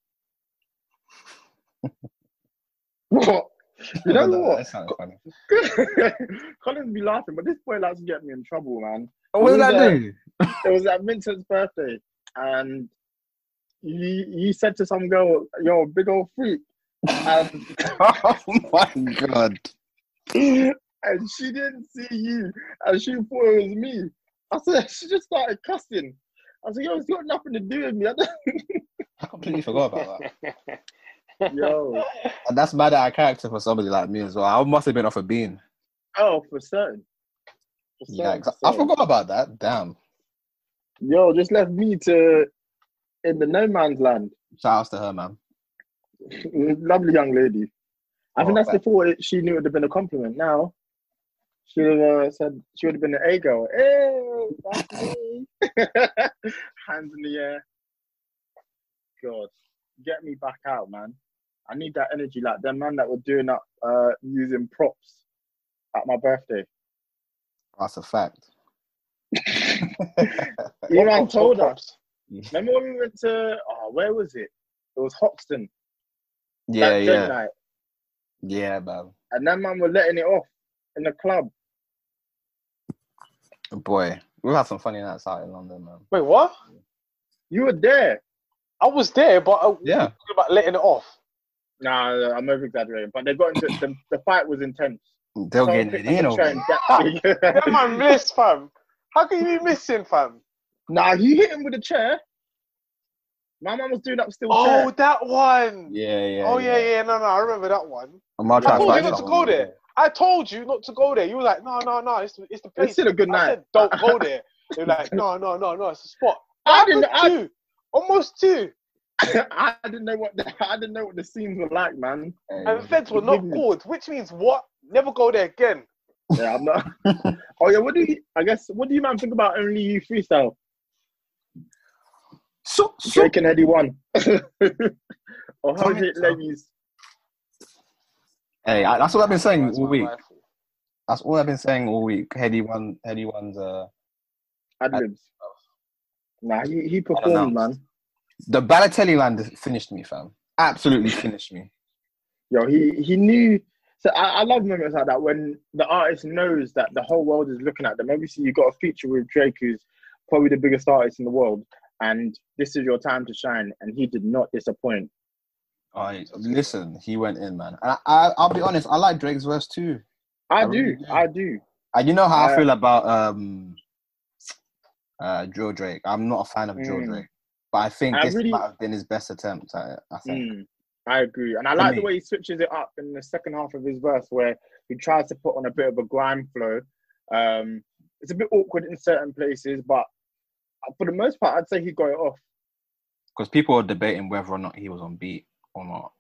[SPEAKER 3] [LAUGHS] what? [LAUGHS] You know
[SPEAKER 1] No,
[SPEAKER 3] what?
[SPEAKER 1] That sounded funny. [LAUGHS]
[SPEAKER 3] Colin's be laughing, but this boy likes to get me in trouble, man.
[SPEAKER 1] Oh, what did I
[SPEAKER 3] Yeah.
[SPEAKER 1] do?
[SPEAKER 3] Uh, it was at Vincent's birthday, and he he said to some girl, "Yo, big old freak," and [LAUGHS]
[SPEAKER 1] oh my god!
[SPEAKER 3] and she didn't see you, and she thought it was me. I said she just started cussing. I said, "Yo, it's got nothing to do with me." I
[SPEAKER 1] I completely forgot about that.
[SPEAKER 3] Yo, [LAUGHS]
[SPEAKER 1] And that's mad at character for somebody like me as well. I must have been off a bean.
[SPEAKER 3] oh, for certain. For
[SPEAKER 1] Yeah,
[SPEAKER 3] certain,
[SPEAKER 1] I forgot about that. Damn.
[SPEAKER 3] Yo, just left me to in the no man's land.
[SPEAKER 1] Shout outs to her, man. [LAUGHS]
[SPEAKER 3] Lovely young lady. I think
[SPEAKER 1] Oh,
[SPEAKER 3] that's
[SPEAKER 1] okay.
[SPEAKER 3] before she knew it would have been a compliment. Now, she would have uh, said she would have been an A girl. Hey. [LAUGHS] Hands in the air. God, get me back out, man. I need that energy, like them man that were doing that, uh, using props at my birthday.
[SPEAKER 1] That's a fact.
[SPEAKER 3] You
[SPEAKER 2] What
[SPEAKER 3] man told
[SPEAKER 2] what
[SPEAKER 3] us. Remember when we went to, oh, where was it? It was Hoxton.
[SPEAKER 1] yeah,
[SPEAKER 3] that
[SPEAKER 1] yeah,
[SPEAKER 3] Night.
[SPEAKER 1] yeah, man.
[SPEAKER 3] And that man were letting it off in the club.
[SPEAKER 1] Boy, we've had some funny nights out in London, man.
[SPEAKER 2] Wait, what?
[SPEAKER 3] You were there.
[SPEAKER 2] I was there, but uh,
[SPEAKER 1] Yeah.
[SPEAKER 2] talking about letting it off.
[SPEAKER 3] Nah, nah, I'm over exaggerating, but they got into the, the fight was intense.
[SPEAKER 1] They'll
[SPEAKER 3] Someone
[SPEAKER 1] get it
[SPEAKER 3] picked up
[SPEAKER 1] in
[SPEAKER 3] a
[SPEAKER 1] over.
[SPEAKER 3] chair and
[SPEAKER 1] it.
[SPEAKER 3] that- [LAUGHS]
[SPEAKER 2] That man missed, fam. How can you be missing, fam?
[SPEAKER 3] nah, he hit him with a chair. My man was doing up still
[SPEAKER 2] Oh,
[SPEAKER 3] chair.
[SPEAKER 2] that one.
[SPEAKER 1] Yeah, yeah.
[SPEAKER 2] oh yeah, yeah. No, no, I remember that one.
[SPEAKER 1] I'm not
[SPEAKER 3] I told
[SPEAKER 1] to
[SPEAKER 3] you not to
[SPEAKER 1] someone.
[SPEAKER 2] go there. I told you not to go there. You were like, no, no, no. It's the, it's the place.
[SPEAKER 3] It's still a good
[SPEAKER 2] I
[SPEAKER 3] night.
[SPEAKER 2] said, don't go there. You're like, no, no, no, no. It's a spot.
[SPEAKER 3] I [LAUGHS]
[SPEAKER 2] I
[SPEAKER 3] didn't-
[SPEAKER 2] didn't.
[SPEAKER 3] I-
[SPEAKER 2] Two, almost two. [LAUGHS]
[SPEAKER 3] I didn't know what the, [LAUGHS] I didn't know what the scenes were like, man.
[SPEAKER 2] And the feds were not
[SPEAKER 3] Forgive me.
[SPEAKER 2] called, which means what? Never go there again.
[SPEAKER 3] Yeah, I'm not. [LAUGHS] oh yeah, what do you? I guess what do you man think about only you freestyle?
[SPEAKER 1] So, so,
[SPEAKER 3] Drake and Headie One. or how
[SPEAKER 1] Comment,
[SPEAKER 3] it ladies?
[SPEAKER 1] hey, I, that's what I've been saying
[SPEAKER 2] That's
[SPEAKER 1] all week.
[SPEAKER 2] rifle.
[SPEAKER 1] That's all I've been saying all week. Headie One, Headie One's uh,
[SPEAKER 3] Ad libs. Nah, he he performed, man.
[SPEAKER 1] The Balotelli just finished me, fam. Absolutely finished me.
[SPEAKER 3] Yo, he he knew. So I, I love moments like that when the artist knows that the whole world is looking at them. Obviously, you got a feature with Drake, who's probably the biggest artist in the world, and this is your time to shine. And he did not disappoint.
[SPEAKER 1] I listen. He went in, man. And I, I, I'll be honest. I like Drake's verse too.
[SPEAKER 3] I,
[SPEAKER 1] I
[SPEAKER 3] do,
[SPEAKER 1] really do.
[SPEAKER 3] I do.
[SPEAKER 1] And you know how I
[SPEAKER 3] Uh,
[SPEAKER 1] feel about um, uh, Joe Drake. I'm not a fan of Joe
[SPEAKER 3] Mm.
[SPEAKER 1] Drake, but I think
[SPEAKER 3] I
[SPEAKER 1] this
[SPEAKER 3] really-
[SPEAKER 1] might have been his best attempt at it. I think.
[SPEAKER 3] Mm, I agree, and I
[SPEAKER 1] For
[SPEAKER 3] like
[SPEAKER 1] me.
[SPEAKER 3] the way he switches it up in the second half of his verse, where he tries to put on a bit of a grime flow. Um, it's a bit awkward in certain places, but for the most part, I'd say he got it off.
[SPEAKER 1] Because people are debating whether or not he was on beat or not.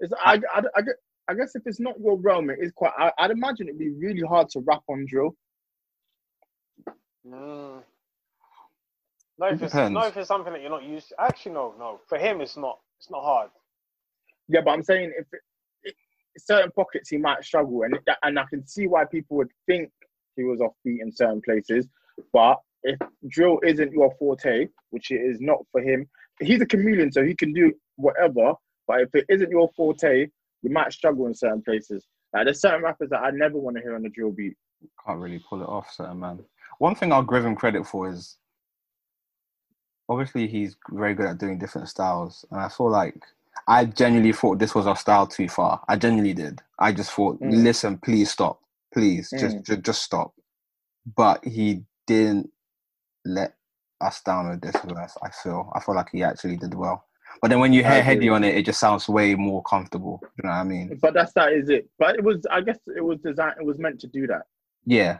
[SPEAKER 3] It's, I, I, I, I guess if it's not your realm, it is quite. I, I'd imagine it'd be really hard to rap on drill.
[SPEAKER 2] No,
[SPEAKER 1] It
[SPEAKER 2] if it's
[SPEAKER 1] depends.
[SPEAKER 2] no, if it's something that you're not used to. Actually, no, no. For him, it's not. It's not hard.
[SPEAKER 3] Yeah, but I'm saying if it, it, certain pockets he might struggle, and it, and I can see why people would think he was off beat in certain places. But if drill isn't your forte, which it is not for him, he's a chameleon, so he can do whatever. But if it isn't your forte, you might struggle in certain places. Like there's certain rappers that I never want to hear on the drill beat.
[SPEAKER 1] Can't really pull it off, certain man. One thing I'll give him credit for is obviously he's very good at doing different styles, and I feel like I genuinely thought this was our style too far. I genuinely did. I just thought,
[SPEAKER 3] Mm.
[SPEAKER 1] listen, please stop, please, just,
[SPEAKER 3] Mm.
[SPEAKER 1] just just stop. But he didn't let us down with this verse. I feel. I feel like he actually did well. But then when you hear. Headie on it, it just sounds way more comfortable. You know what I mean?
[SPEAKER 3] But that's that is it. But it was, I guess, it was designed. It was meant to do that.
[SPEAKER 1] Yeah.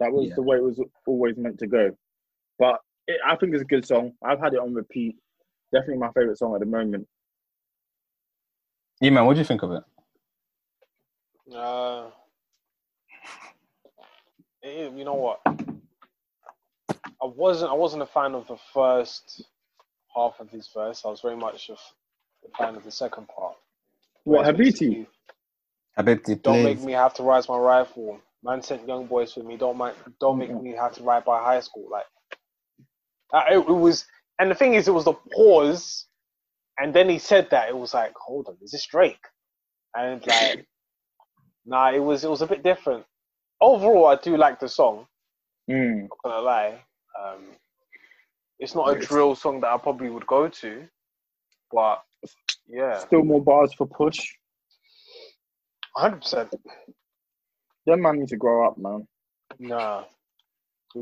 [SPEAKER 3] That was
[SPEAKER 1] Yeah.
[SPEAKER 3] the way it was always meant to go. But it, I think it's a good song. I've had it on repeat. Definitely my favorite song at the moment.
[SPEAKER 1] Yeah, man. What do you think of it?
[SPEAKER 2] Uh, it- you know what? I wasn't. I wasn't a fan of the first half of his verse. I was very much a, f- a fan of the second part.
[SPEAKER 3] What
[SPEAKER 2] Where it's
[SPEAKER 3] Habiti?
[SPEAKER 2] Don't make me have to rise my rifle. Man sent young boys with me. Don't make. Don't make me have to ride by high school. Like uh, it, it was, and the thing is, it was the pause, and then he said that it was like, hold on, is this Drake? And like, [LAUGHS] nah, it was it was a bit different. Overall, I do like the song.
[SPEAKER 3] Mm.
[SPEAKER 2] Not gonna lie, um, it's not a drill song that I probably would go to, but yeah,
[SPEAKER 3] Still more bars for push.
[SPEAKER 2] hundred percent.
[SPEAKER 3] Them man need to grow up, man.
[SPEAKER 2] Nah,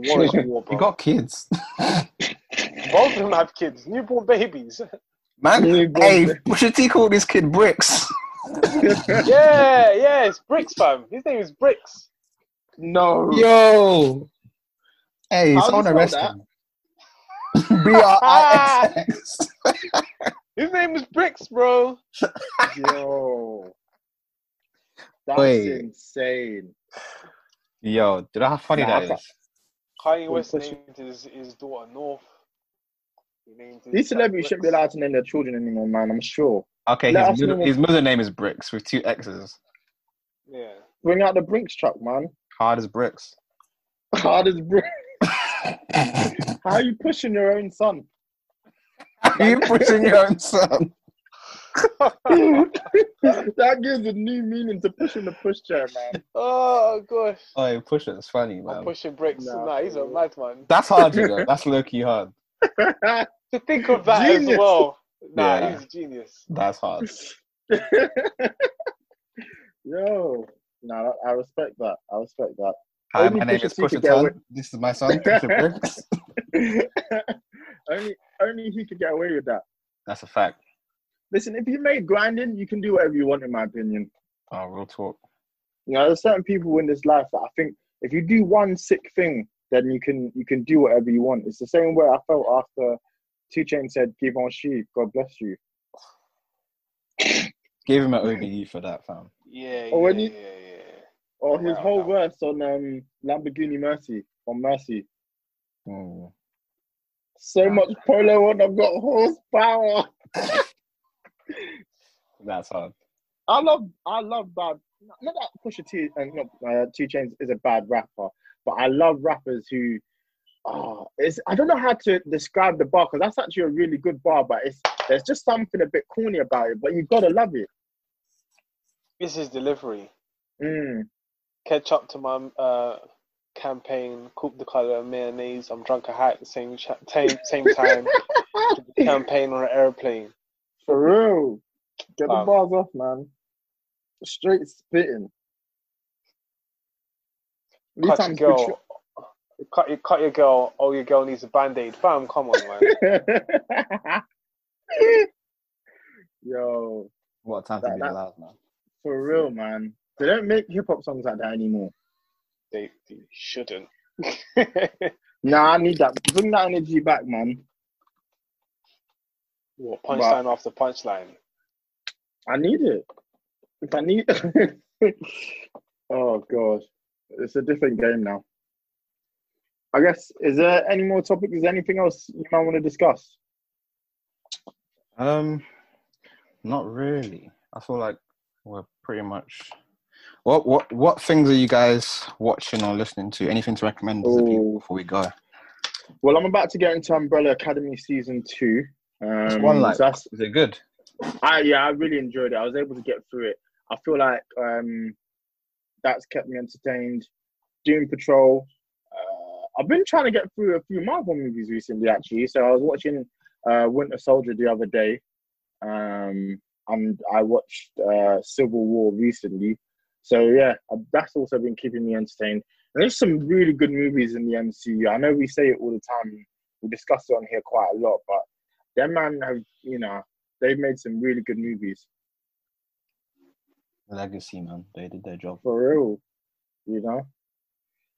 [SPEAKER 2] war is war, bro.
[SPEAKER 1] You got kids. [LAUGHS]
[SPEAKER 2] Both of them have kids, newborn babies.
[SPEAKER 1] Man,
[SPEAKER 3] Newborn
[SPEAKER 1] hey,
[SPEAKER 3] baby.
[SPEAKER 1] Pusha T called his kid Brixx. [LAUGHS]
[SPEAKER 2] yeah, yeah, it's Brixx, fam. His name is Brixx.
[SPEAKER 3] no.
[SPEAKER 1] Yo. Hey,
[SPEAKER 3] How do
[SPEAKER 1] someone
[SPEAKER 3] you
[SPEAKER 1] arrest
[SPEAKER 3] spell
[SPEAKER 1] him. [LAUGHS] B R I X X.
[SPEAKER 2] His name is Brixx, bro.
[SPEAKER 3] Yo. That's
[SPEAKER 1] Wait.
[SPEAKER 3] insane.
[SPEAKER 1] Yo, do you know how funny
[SPEAKER 3] Nah, I
[SPEAKER 1] that
[SPEAKER 3] can't-
[SPEAKER 1] is?
[SPEAKER 2] Kanye West named his, his daughter North. He named
[SPEAKER 3] These celebrities shouldn't be allowed to name their children anymore, man. I'm sure.
[SPEAKER 1] Okay,
[SPEAKER 3] Let
[SPEAKER 1] his
[SPEAKER 3] us
[SPEAKER 1] middle,
[SPEAKER 3] know.
[SPEAKER 1] his middle name is Brixx with two X's.
[SPEAKER 2] Yeah.
[SPEAKER 3] Bring out the Brinks truck, man.
[SPEAKER 1] Hard as bricks. [LAUGHS]
[SPEAKER 3] Hard as bricks. [LAUGHS] How are you pushing your own son?
[SPEAKER 1] Are you pushing your own son. [LAUGHS]
[SPEAKER 3] that gives a new meaning to pushing the push chair, man.
[SPEAKER 2] oh gosh.
[SPEAKER 1] Oh, push it. It's funny, man.
[SPEAKER 2] I'm
[SPEAKER 1] man.
[SPEAKER 2] pushing Brixx.
[SPEAKER 3] Nah,
[SPEAKER 2] Nah, he's a
[SPEAKER 3] bro.
[SPEAKER 2] madman.
[SPEAKER 1] That's hard, you know. [LAUGHS] That's low key hard. [LAUGHS]
[SPEAKER 2] To think of that
[SPEAKER 3] Genius.
[SPEAKER 2] as well. Nah,
[SPEAKER 1] Yeah.
[SPEAKER 2] he's a genius.
[SPEAKER 1] That's hard.
[SPEAKER 3] Yo, no, I respect that. I respect that.
[SPEAKER 1] Hi,
[SPEAKER 3] Only
[SPEAKER 1] my name is
[SPEAKER 3] T could
[SPEAKER 1] Pusha
[SPEAKER 3] get.
[SPEAKER 1] This is my son, Pusha Brixx.
[SPEAKER 3] only, only he could get away with that.
[SPEAKER 1] That's a fact.
[SPEAKER 3] Listen, if you made grinding, you can do whatever you want, in my opinion.
[SPEAKER 1] Oh, real talk.
[SPEAKER 3] You know, there's certain people in this life that I think if you do one sick thing, then you can you can do whatever you want. It's the same way I felt after 2 Chainz said, "Give on she, God bless you."
[SPEAKER 1] Give him an OBE for that, fam.
[SPEAKER 2] Yeah,
[SPEAKER 3] Oh,
[SPEAKER 2] yeah,
[SPEAKER 3] you-
[SPEAKER 2] yeah, yeah.
[SPEAKER 3] Or his
[SPEAKER 2] Wow,
[SPEAKER 3] whole
[SPEAKER 2] wow.
[SPEAKER 3] verse on um, Lamborghini Mercy on Mercy.
[SPEAKER 1] Mm.
[SPEAKER 3] So much polo on, I've got horsepower. [LAUGHS]
[SPEAKER 1] That's hard.
[SPEAKER 3] I love, I love bad. Not that Pusha T and not uh, 2 Chainz is a bad rapper, but I love rappers who. Oh, it's I don't know how to describe the bar because that's actually a really good bar, but it's there's just something a bit corny about it. But you gotta love it.
[SPEAKER 2] This is delivery.
[SPEAKER 3] Mm.
[SPEAKER 2] Catch up to my uh, campaign. Cook the color mayonnaise. I'm drunk a high at the same same same time. [LAUGHS] campaign on an airplane.
[SPEAKER 3] For real. Get the
[SPEAKER 2] Um,
[SPEAKER 3] bars off, man. Straight spitting. These
[SPEAKER 2] cut your
[SPEAKER 3] times
[SPEAKER 2] girl. Cut your cut your girl. Oh, your girl needs a band aid. Fam, come on, man. [LAUGHS]
[SPEAKER 3] Yo,
[SPEAKER 1] What a time to
[SPEAKER 3] That-
[SPEAKER 1] be
[SPEAKER 3] that-
[SPEAKER 1] alive, man.
[SPEAKER 3] for real, man. They don't make hip hop songs like that anymore.
[SPEAKER 2] they, they shouldn't. [LAUGHS]
[SPEAKER 3] Nah, I need that. Bring that energy back, man.
[SPEAKER 2] what punchline after punchline?
[SPEAKER 3] I need it. If I need, [LAUGHS] oh gosh, it's a different game now. I guess. Is there any more topics? Is there anything else you might want to discuss?
[SPEAKER 1] Um, not really. I feel like we're pretty much. What what what things are you guys watching or listening to? Anything to recommend to people before we go?
[SPEAKER 3] Well, I'm about to get into Umbrella Academy season two. Um,
[SPEAKER 1] one like.
[SPEAKER 3] so that's,
[SPEAKER 1] Is it good?
[SPEAKER 3] I yeah, I really enjoyed it. I was able to get through it. I feel like um, that's kept me entertained. Doom Patrol. Uh, I've been trying to get through a few Marvel movies recently, actually. So I was watching uh, Winter Soldier the other day, um, and I watched uh, Civil War recently. So yeah, uh, that's also been keeping me entertained. And there's some really good movies in the MCU. I know we say it all the time. We discuss it on here quite a lot, but them man have you know they've made some really good movies
[SPEAKER 1] Legacy, man. They did their job.
[SPEAKER 3] for real. You know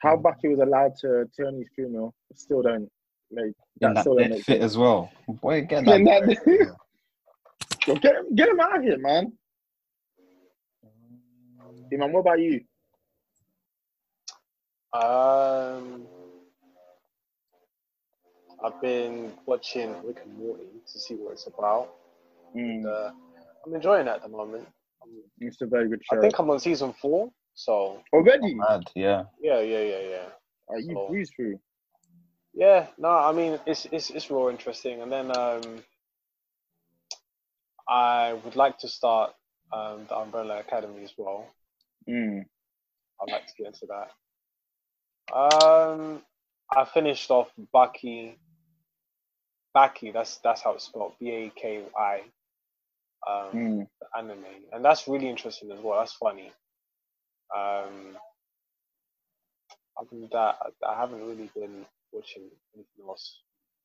[SPEAKER 3] how
[SPEAKER 1] Mm.
[SPEAKER 3] Bucky was allowed to turn his funeral still don't make that
[SPEAKER 1] that
[SPEAKER 3] still don't make
[SPEAKER 1] fit
[SPEAKER 3] sense.
[SPEAKER 1] as well. Boy, get that.
[SPEAKER 3] that-
[SPEAKER 1] boy.
[SPEAKER 3] Yo, [LAUGHS] get him, get him out of here, man. Eman, what about you?
[SPEAKER 2] Um, I've been watching Rick and Morty to see what it's about. And,
[SPEAKER 3] Mm,
[SPEAKER 2] uh, I'm enjoying it at the moment.
[SPEAKER 3] It's a very good show.
[SPEAKER 2] I think I'm on season four. So
[SPEAKER 3] Already,
[SPEAKER 1] Mad, yeah.
[SPEAKER 2] yeah, yeah, yeah, yeah.
[SPEAKER 3] Are you
[SPEAKER 2] so-
[SPEAKER 3] breeze through.
[SPEAKER 2] Yeah, no, I mean it's it's it's real interesting. And then um, I would like to start um, the Umbrella Academy as well.
[SPEAKER 3] Mm.
[SPEAKER 2] I'd like to get into that. Um, I finished off Baki. Baki, that's that's how it's spelled. B A K I. Um,
[SPEAKER 3] Mm.
[SPEAKER 2] the anime, and that's really interesting as well. That's funny. Um, other than that, I, I haven't really been watching anything else.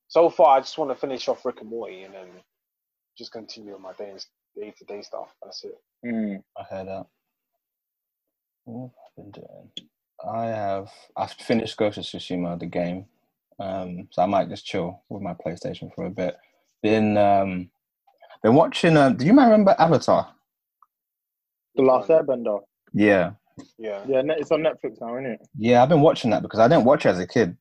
[SPEAKER 2] So far, I just want to finish off Rick and Morty and then just continue on my day day to day stuff. That's it.
[SPEAKER 3] Mm.
[SPEAKER 1] I heard that. What have I been doing? I have. I've finished Ghost of Tsushima, the game. Um, so I might just chill with my PlayStation for a bit. Been um, been watching. Um, do you remember Avatar?
[SPEAKER 3] The Last Airbender.
[SPEAKER 1] Yeah,
[SPEAKER 2] Yeah.
[SPEAKER 3] Yeah, it's on Netflix now, isn't it?
[SPEAKER 1] yeah. I've been watching that because I didn't watch it as a kid,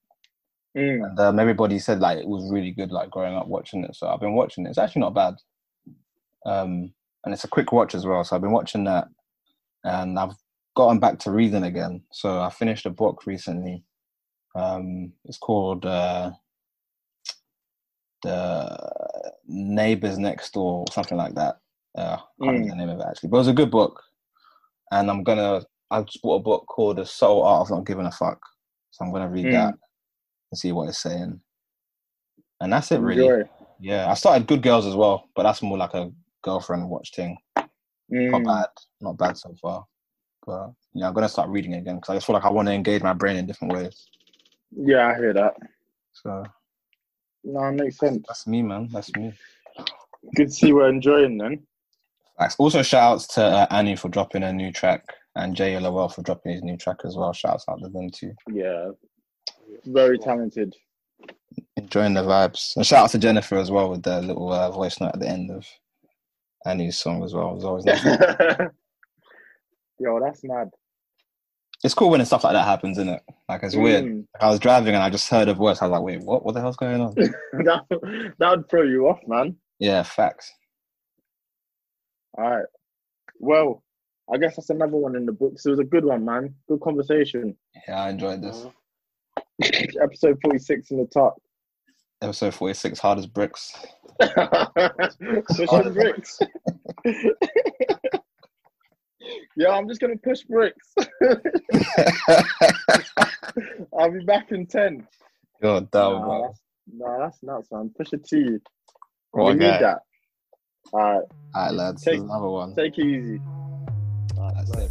[SPEAKER 3] Mm.
[SPEAKER 1] and um, everybody said like it was really good, like growing up watching it. So I've been watching it. It's actually not bad. Um, and it's a quick watch as well. So I've been watching that, and I've gotten back to reading again. So I finished a book recently. Um, it's called uh, the Neighbors Next Door, or something like that. Uh, I can't remember the name of it actually, but it was a good book. And I'm gonna. I just bought a book called The Soul Art of Not Giving a Fuck. So I'm gonna read
[SPEAKER 3] Mm.
[SPEAKER 1] that and see what it's saying. And that's it, really.
[SPEAKER 3] Enjoy.
[SPEAKER 1] Yeah, I started Good Girls as well, but that's more like a girlfriend watch thing. Not
[SPEAKER 3] Mm.
[SPEAKER 1] bad, not bad so far. But yeah, I'm gonna start reading again because I just feel like I want to engage my brain in different ways.
[SPEAKER 3] Yeah, I hear that.
[SPEAKER 1] So
[SPEAKER 3] No, it makes sense.
[SPEAKER 1] that's me, man. That's me.
[SPEAKER 3] Good to see we're enjoying then.
[SPEAKER 1] Thanks. Also, shout outs to uh, Annie for dropping a new track and Jay Lowell for dropping his new track as well. Shouts out to them too.
[SPEAKER 3] Yeah, very talented.
[SPEAKER 1] Enjoying the vibes. And shout out to Jennifer as well with the little uh, voice note at the end of Annie's song as well. It was always nice. [LAUGHS]
[SPEAKER 3] Yo, that's mad.
[SPEAKER 1] It's cool when stuff like that happens, isn't it? Like it's weird.
[SPEAKER 3] Mm.
[SPEAKER 1] Like, I was driving and I just heard a voice. I was like, wait, what? What the hell's going on? [LAUGHS]
[SPEAKER 3] that, that would throw you off, man.
[SPEAKER 1] yeah, facts.
[SPEAKER 3] All right. Well, I guess that's another one in the books. It was a good one, man. Good conversation.
[SPEAKER 1] Yeah, I enjoyed this.
[SPEAKER 2] Mhm.
[SPEAKER 3] Episode 46 in the top.
[SPEAKER 1] Episode 46, hard as bricks. [LAUGHS]
[SPEAKER 3] Pushing bricks. [LAUGHS] yeah, I'm just going to push bricks. [LAUGHS] I'll be back in 10.
[SPEAKER 1] You're dumb,
[SPEAKER 3] Nah,
[SPEAKER 1] bro.
[SPEAKER 3] that's, nah, that's nuts, man. Pusha T.
[SPEAKER 1] What
[SPEAKER 3] we
[SPEAKER 1] guy.
[SPEAKER 3] need that. All right,
[SPEAKER 1] All right, lads.
[SPEAKER 3] Take-
[SPEAKER 1] another one.
[SPEAKER 3] take it easy.
[SPEAKER 1] All right, that's it.